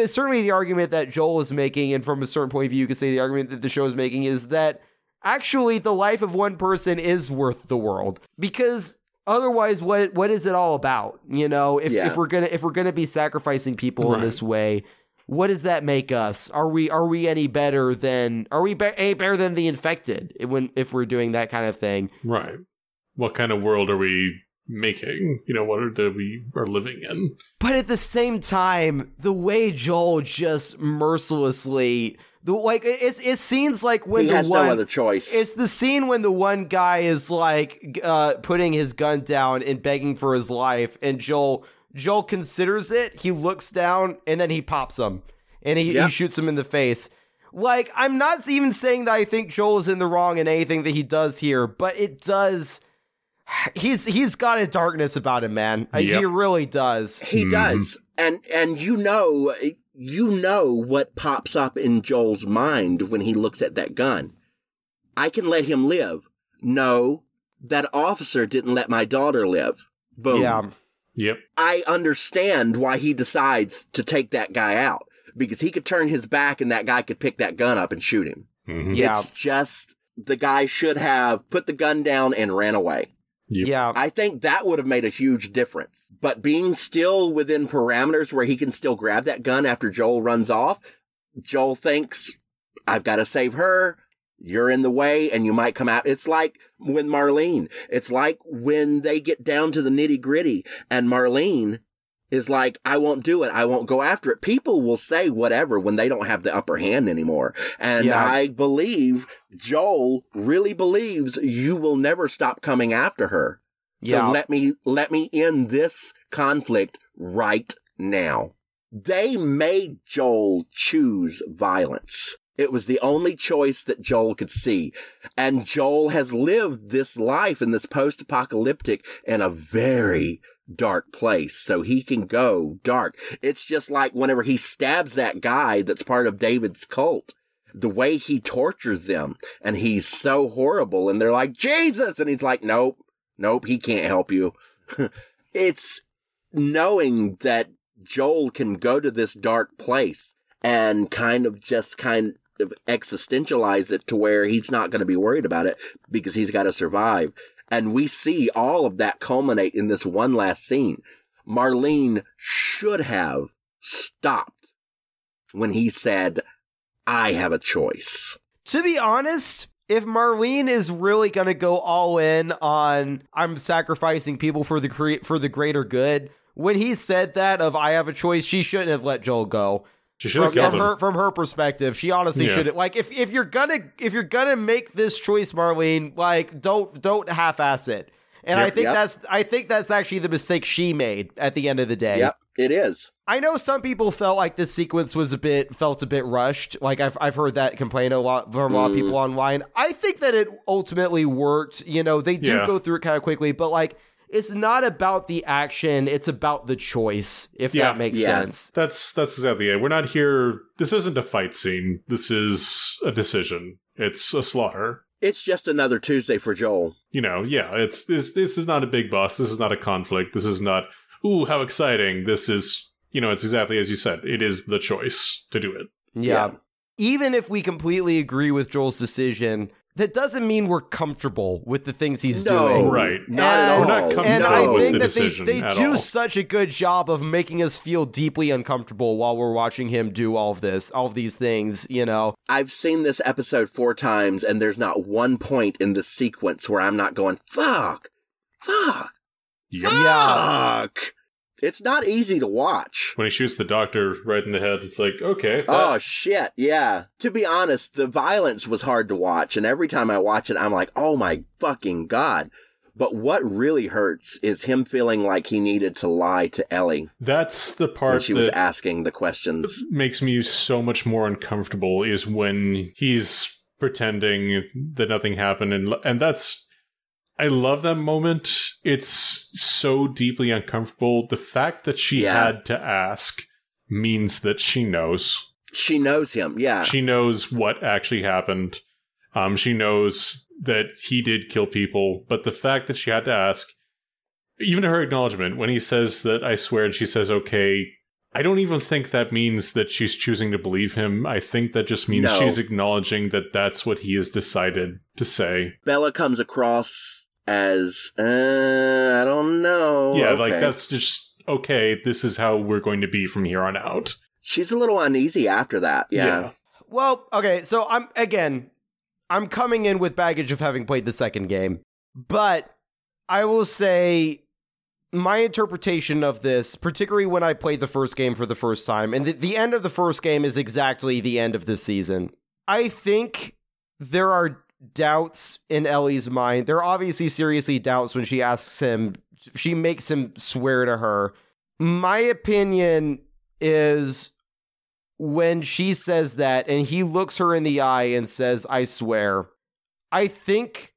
certainly the argument that Joel is making, and from a certain point of view, you could say the argument that the show is making is that actually the life of one person is worth the world because otherwise what what is it all about you know if, Yeah. if we're gonna if we're gonna be sacrificing people in this way what does that make us are we are we any better than are we be- any better than the infected when if we're doing that kind of thing Right. What kind of world are we making? You know, what are the we are living in? but at the same time the way joel just mercilessly the like it's it seems like when he the has one no other choice. It's the scene when the one guy is like uh, putting his gun down and begging for his life, and Joel Joel considers it. He looks down and then he pops him, and he, he shoots him in the face. Like I'm not even saying that I think Joel is in the wrong in anything that he does here, but it does. He's he's got a darkness about him, man. Uh, He really does. He Mhm. does. And and you know you know what pops up in Joel's mind when he looks at that gun. I can let him live. No, that officer didn't let my daughter live. Boom. Yeah, Yep. I understand why he decides to take that guy out because he could turn his back and that guy could pick that gun up and shoot him. Mhm. Yeah. It's just the guy should have put the gun down and ran away. Yep. yeah. I think that would have made a huge difference. But being still within parameters where he can still grab that gun after Joel runs off, Joel thinks, I've got to save her. You're in the way and you might come out. It's like with Marlene. It's like when they get down to the nitty gritty and Marlene is like, I won't do it. I won't go after it. People will say whatever when they don't have the upper hand anymore. And Yeah. I believe Joel really believes you will never stop coming after her. So Yeah. let me, let me end this conflict right now. They made Joel choose violence. It was the only choice that Joel could see. And Joel has lived this life in this post-apocalyptic in a very dark place. So he can go dark. It's just like whenever he stabs that guy that's part of David's cult, the way he tortures them and he's so horrible and they're like, Jesus! And he's like, nope, nope, he can't help you. it's knowing that Joel can go to this dark place and kind of just kind existentialize it to where he's not going to be worried about it because he's got to survive. And we see all of that culminate in this one last scene. Marlene should have stopped when he said, I have a choice. To be honest, if Marlene is really going to go all in on I'm sacrificing people for the cre- for the greater good, when he said that of I have a choice, she shouldn't have let Joel go. She should have From, killed from him. her from her perspective, she honestly Yeah. should like if if you're gonna if you're gonna make this choice, Marlene, like don't don't half ass it. And I think Yep. that's I think that's actually the mistake she made at the end of the day. Yep, it is. I know some people felt like this sequence was a bit felt a bit rushed. Like I've I've heard that complaint a lot from a lot of mm. people online. I think that it ultimately worked. You know, they do Yeah. go through it kind of quickly, but like it's not about the action; it's about the choice. If Yeah. that makes Yeah. sense. That's that's exactly it. We're not here. This isn't a fight scene. This is a decision. It's a slaughter. It's just another Tuesday for Joel. You know, yeah. It's this. This is not a big boss. This is not a conflict. This is not. Ooh, how exciting! This is. You know, it's exactly as you said. It is the choice to do it. Yeah. Yeah. Even if we completely agree with Joel's decision, that doesn't mean we're comfortable with the things he's No, doing. Right. Not at all. We're not comfortable and no. I with think the that they, they do all. such a good job of making us feel deeply uncomfortable while we're watching him do all of this, all of these things, you know. I've seen this episode four times, and there's not one point in the sequence where I'm not going, fuck, fuck, Yep. fuck. It's not easy to watch. When he shoots the doctor right in the head, it's like, okay, that- Oh shit, yeah. To be honest, the violence was hard to watch, and every time I watch it, I'm like, oh my fucking god. But what really hurts is him feeling like he needed to lie to Ellie that's the when part she was asking the questions. makes me so much more uncomfortable is when he's pretending that nothing happened and and that's I love that moment. It's so deeply uncomfortable. The fact that she Yeah. had to ask means that she knows. She knows him, yeah. She knows what actually happened. Um, she knows that he did kill people, but the fact that she had to ask, even her acknowledgement when he says that I swear, and she says okay, I don't even think that means that she's choosing to believe him. I think that just means No. she's acknowledging that that's what he has decided to say. Bella comes across as, uh, I don't know. yeah, Okay. like that's just okay. This is how we're going to be from here on out. She's a little uneasy after that, yeah. Well, okay, so I'm again, I'm coming in with baggage of having played the second game, but I will say my interpretation of this, particularly when I played the first game for the first time, and the, the end of the first game is exactly the end of this season. I think there are doubts in Ellie's mind. There are obviously seriously doubts when she asks him, she makes him swear to her. My opinion is when she says that and he looks her in the eye and says, I swear, I think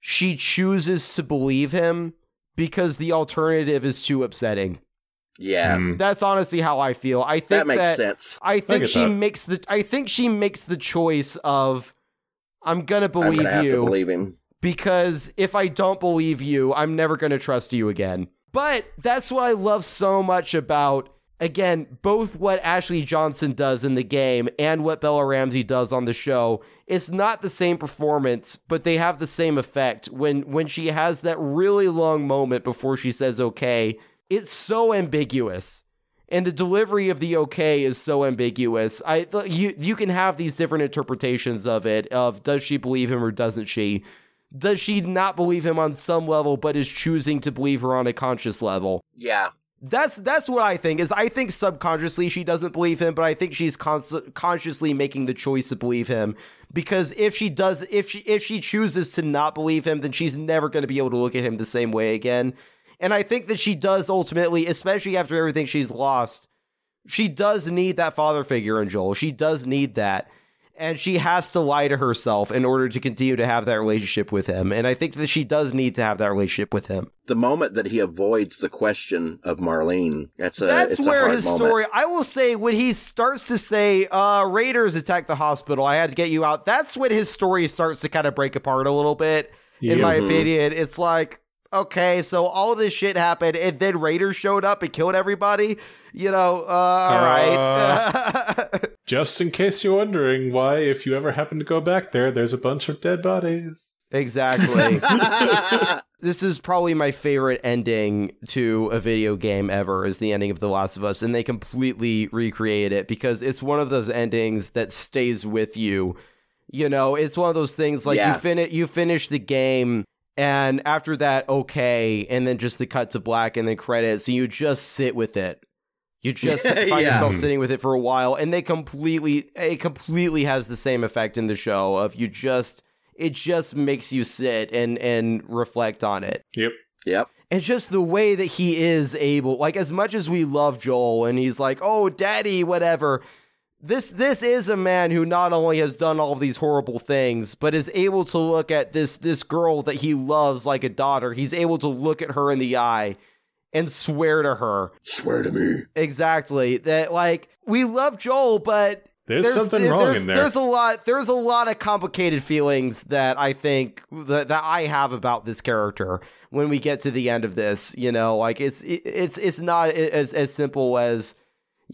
she chooses to believe him because the alternative is too upsetting. Yeah. Hmm. That's honestly how I feel. I think That makes that- sense. I think get she that. makes the I think she makes the choice of I'm gonna I'm believe gonna have you to believe him. because if I don't believe you, I'm never going to trust you again. But that's what I love so much about, again, both what Ashley Johnson does in the game and what Bella Ramsey does on the show. It's not the same performance, but they have the same effect. When when she has that really long moment before she says okay, it's so ambiguous. And the delivery of the okay is so ambiguous. I you you can have these different interpretations of it of does she believe him or doesn't she? Does she not believe him on some level but is choosing to believe her on a conscious level? Yeah. That's that's what I think. Is I think subconsciously she doesn't believe him, but I think she's cons- consciously making the choice to believe him because if she does if she if she chooses to not believe him, then she's never going to be able to look at him the same way again. And I think that she does ultimately, especially after everything she's lost, she does need that father figure in Joel. She does need that. And she has to lie to herself in order to continue to have that relationship with him. And I think that she does need to have that relationship with him. The moment that he avoids the question of Marlene, that's a That's it's a where hard his moment. story. I will say when he starts to say, uh, "Raiders attacked the hospital. I had to get you out." That's when his story starts to kind of break apart a little bit. In my Mhm. opinion, it's like, okay, so all this shit happened, and then Raiders showed up and killed everybody. You know, uh, all right. Just in case you're wondering why, if you ever happen to go back there, there's a bunch of dead bodies. exactly. this is probably my favorite ending to a video game ever is the ending of The Last of Us and they completely recreate it because it's one of those endings that stays with you. You know, it's one of those things like Yeah. you finish you finish the game and after that okay and then just the cut to black and then credits and you just sit with it. You just find Yeah. yourself hmm. sitting with it for a while and they completely it completely has the same effect in the show of you just it just makes you sit and and reflect on it Yep. Yep. and just the way that he is able like as much as we love joel and he's like oh daddy whatever this this is a man who not only has done all of these horrible things but is able to look at this this girl that he loves like a daughter he's able to look at her in the eye and swear to her Swear to me. exactly that like we love joel but There's, something wrong there's, in there. There's a lot. There's a lot of complicated feelings that I think that, that I have about this character when we get to the end of this. You know, like it's it, it's it's not as as simple as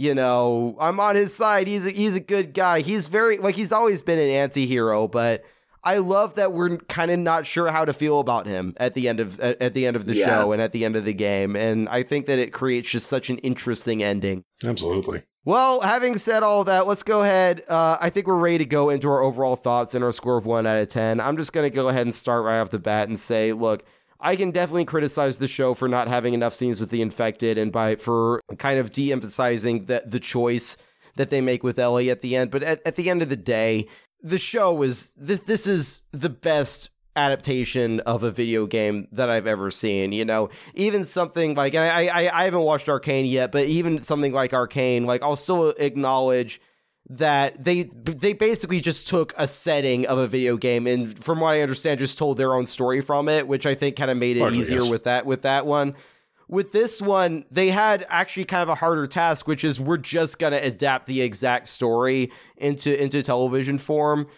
you know I'm on his side. He's a, he's a good guy. He's very like he's always been an anti-hero, but. I love that we're kind of not sure how to feel about him at the end of at, at the end of the Yeah. show and at the end of the game, and I think that it creates just such an interesting ending. Absolutely. Well, having said all that, let's go ahead. Uh, I think we're ready to go into our overall thoughts and our score of one out of 10. I'm just going to go ahead and start right off the bat and say, look, I can definitely criticize the show for not having enough scenes with the infected and by for kind of de emphasizing that the choice that they make with Ellie at the end. But at, at the end of the day, the show is this this is the best adaptation of a video game that I've ever seen. You know, even something like I I, I haven't watched Arcane yet, but even something like Arcane, like I'll still acknowledge that they they basically just took a setting of a video game and from what I understand just told their own story from it, which I think kind of made it Hardly, easier yes. with that with that one. With this one, they had actually kind of a harder task, which is we're just gonna adapt the exact story into into television form.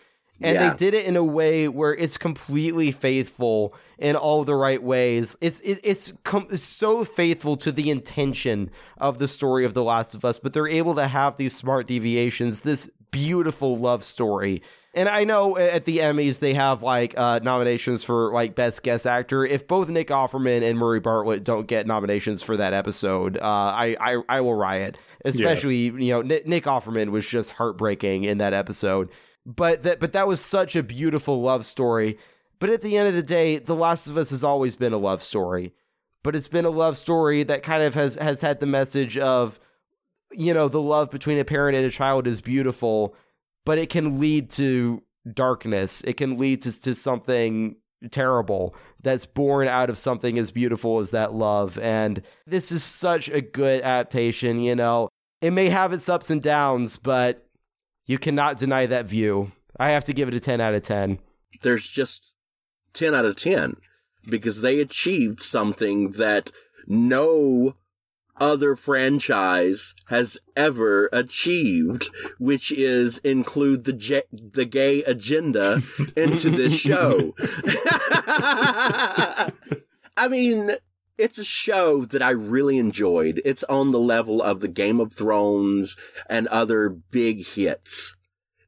And Yeah. they did it in a way where it's completely faithful in all the right ways. It's it, it's, com- it's so faithful to the intention of the story of The Last of Us, but they're able to have these smart deviations, this beautiful love story. And I know at the Emmys they have like uh, nominations for like best guest actor. If both Nick Offerman and Murray Bartlett don't get nominations for that episode, uh, I, I I will riot. Especially you know Nick, Nick Offerman was just heartbreaking in that episode. But that but that was such a beautiful love story. But at the end of the day, The Last of Us has always been a love story. But it's been a love story that kind of has has had the message of you know, the love between a parent and a child is beautiful, but it can lead to darkness. It can lead to, to something terrible that's born out of something as beautiful as that love. And this is such a good adaptation, you know. It may have its ups and downs, but you cannot deny that view. I have to give it a 10 out of 10. There's just 10 out of 10 because they achieved something that no other franchise has ever achieved, which is include the the gay agenda into this show. I mean, it's a show that I really enjoyed. It's on the level of the Game of Thrones and other big hits.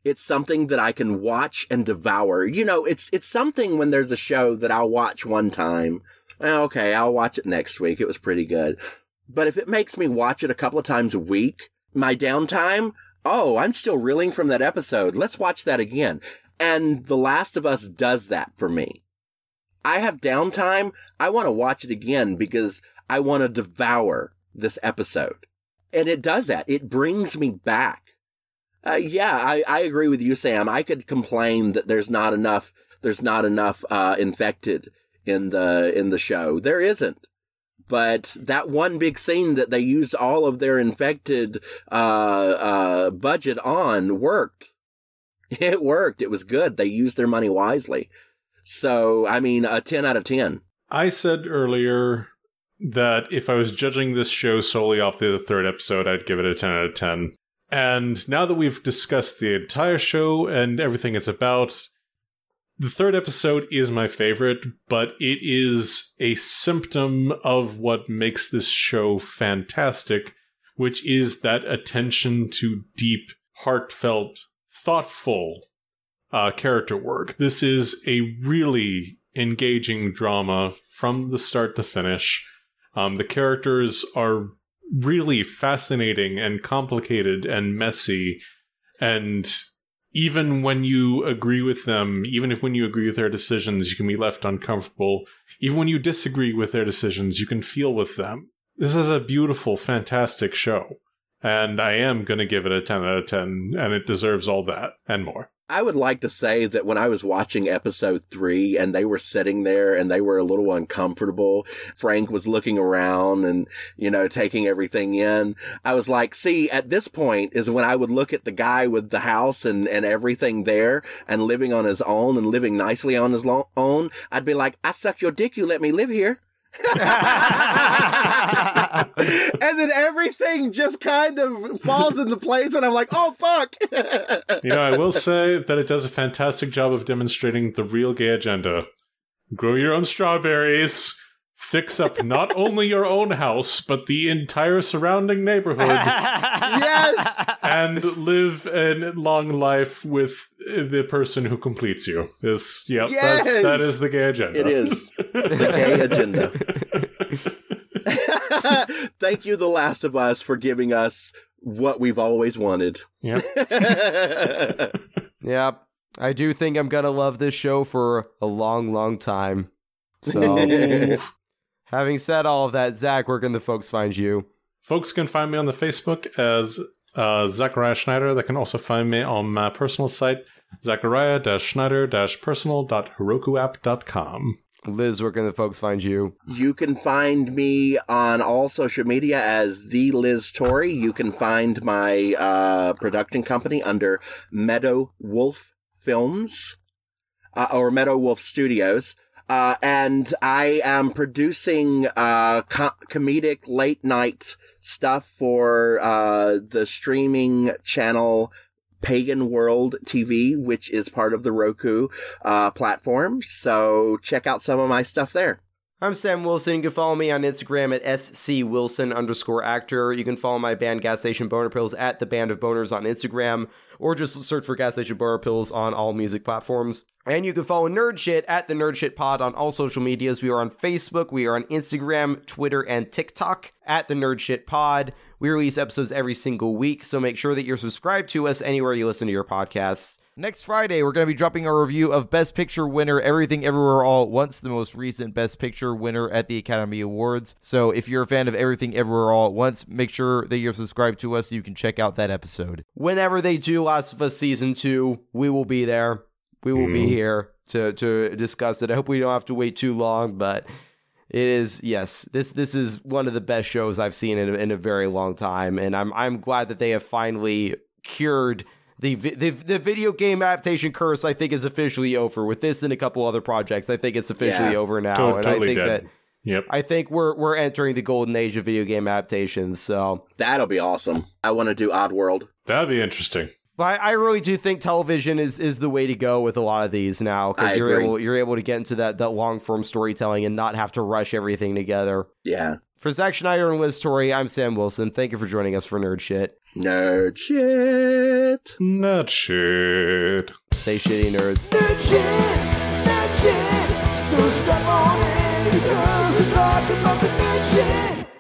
It's something that I can watch and devour. You know, it's it's something when there's a show that I'll watch one time. eh, Okay, I'll watch it next week. It was pretty good. But if it makes me watch it a couple of times a week, my downtime, oh, I'm still reeling from that episode. Let's watch that again. And The Last of Us does that for me. I have downtime. I want to watch it again because I want to devour this episode. And it does that. It brings me back. Uh, yeah, I, I agree with you, Sam. I could complain that there's not enough, there's not enough, uh, infected in the, in the show. There isn't. but that one big scene that they used all of their infected uh, uh, budget on worked. It worked. It was good. They used their money wisely. So, I mean, a 10 out of 10. I said earlier that if I was judging this show solely off the third episode, I'd give it a 10 out of 10. And now that we've discussed the entire show and everything it's about, the third episode is my favorite, but it is a symptom of what makes this show fantastic, which is that attention to deep, heartfelt, thoughtful uh, character work. This is a really engaging drama from the start to finish. Um, the characters are really fascinating and complicated and messy. And even when you agree with them, even if when you agree with their decisions, you can be left uncomfortable. Even when you disagree with their decisions, you can feel with them. This is a beautiful, fantastic show. And I am going to give it a 10 out of 10, and it deserves all that and more. I would like to say that when I was watching episode three and they were sitting there and they were a little uncomfortable, Frank was looking around and, you know, taking everything in. I was like, see, at this point is when I would look at the guy with the house and, and everything there and living on his own and living nicely on his lo- own. I'd be like, I suck your dick. You let me live here. and then everything just kind of falls into place and I'm like, oh fuck. You know, I will say that it does a fantastic job of demonstrating the real gay agenda. Grow your own strawberries, fix up not only your own house, but the entire surrounding neighborhood, yes. and live a long life with the person who completes you. Is yep, Yes! that's that is the gay agenda. It is the gay agenda. Thank you, The Last of Us, for giving us what we've always wanted. Yep. Yep. I do think I'm gonna love this show for a long, long time. So, having said all of that, Zach, where can the folks find you? Folks can find me on the Facebook as uh, Zachariah Schneider. They can also find me on my personal site, zachariah-schneider-personal.herokuapp.com. Liz, where can the folks find you? You can find me on all social media as the Liz Tory. You can find my uh, production company under Meadow Wolf Films uh, or Meadow Wolf Studios. Uh, and I am producing uh, co- comedic late night stuff for uh, the streaming channel Pagan World TV, which is part of the Roku uh, platform. So check out some of my stuff there. I'm Sam Wilson. You can follow me on Instagram at scwilson underscore actor. You can follow my band Gas Station Boner Pills at the Band of Boners on Instagram, or just search for Gas Station Boner Pills on all music platforms. And you can follow Nerd Shit at the Nerd Shit Pod on all social medias. We are on Facebook, we are on Instagram, Twitter, and TikTok at the Nerd Shit Pod. We release episodes every single week, so make sure that you're subscribed to us anywhere you listen to your podcasts. Next Friday, we're going to be dropping a review of Best Picture winner Everything Everywhere All at Once, the most recent Best Picture winner at the Academy Awards. So if you're a fan of Everything Everywhere All at Once, make sure that you're subscribed to us so you can check out that episode. Whenever they do Last of Us Season 2, we will be there. We will be mm-hmm. here to, to discuss it. I hope we don't have to wait too long, but it is yes. This this is one of the best shows I've seen in a, in a very long time, and I'm I'm glad that they have finally cured the, the the video game adaptation curse. I think is officially over with this and a couple other projects. I think it's officially Yeah. over now, To- and totally I think dead. that Yep. I think we're we're entering the golden age of video game adaptations. So, That'll be awesome. I want to do Oddworld. That'd be interesting. but I, I really do think television is is the way to go with a lot of these now because you're agree. able you're able to get into that that long form storytelling and not have to rush everything together. Yeah. For Zach Schneider and Liz Torrey, I'm Sam Wilson. Thank you for joining us for Nerd Shit. Nerd shit. Not shit. Stay shitty, nerds. Nerd shit, nerd shit. So strap on in because we're talking about the nerd shit.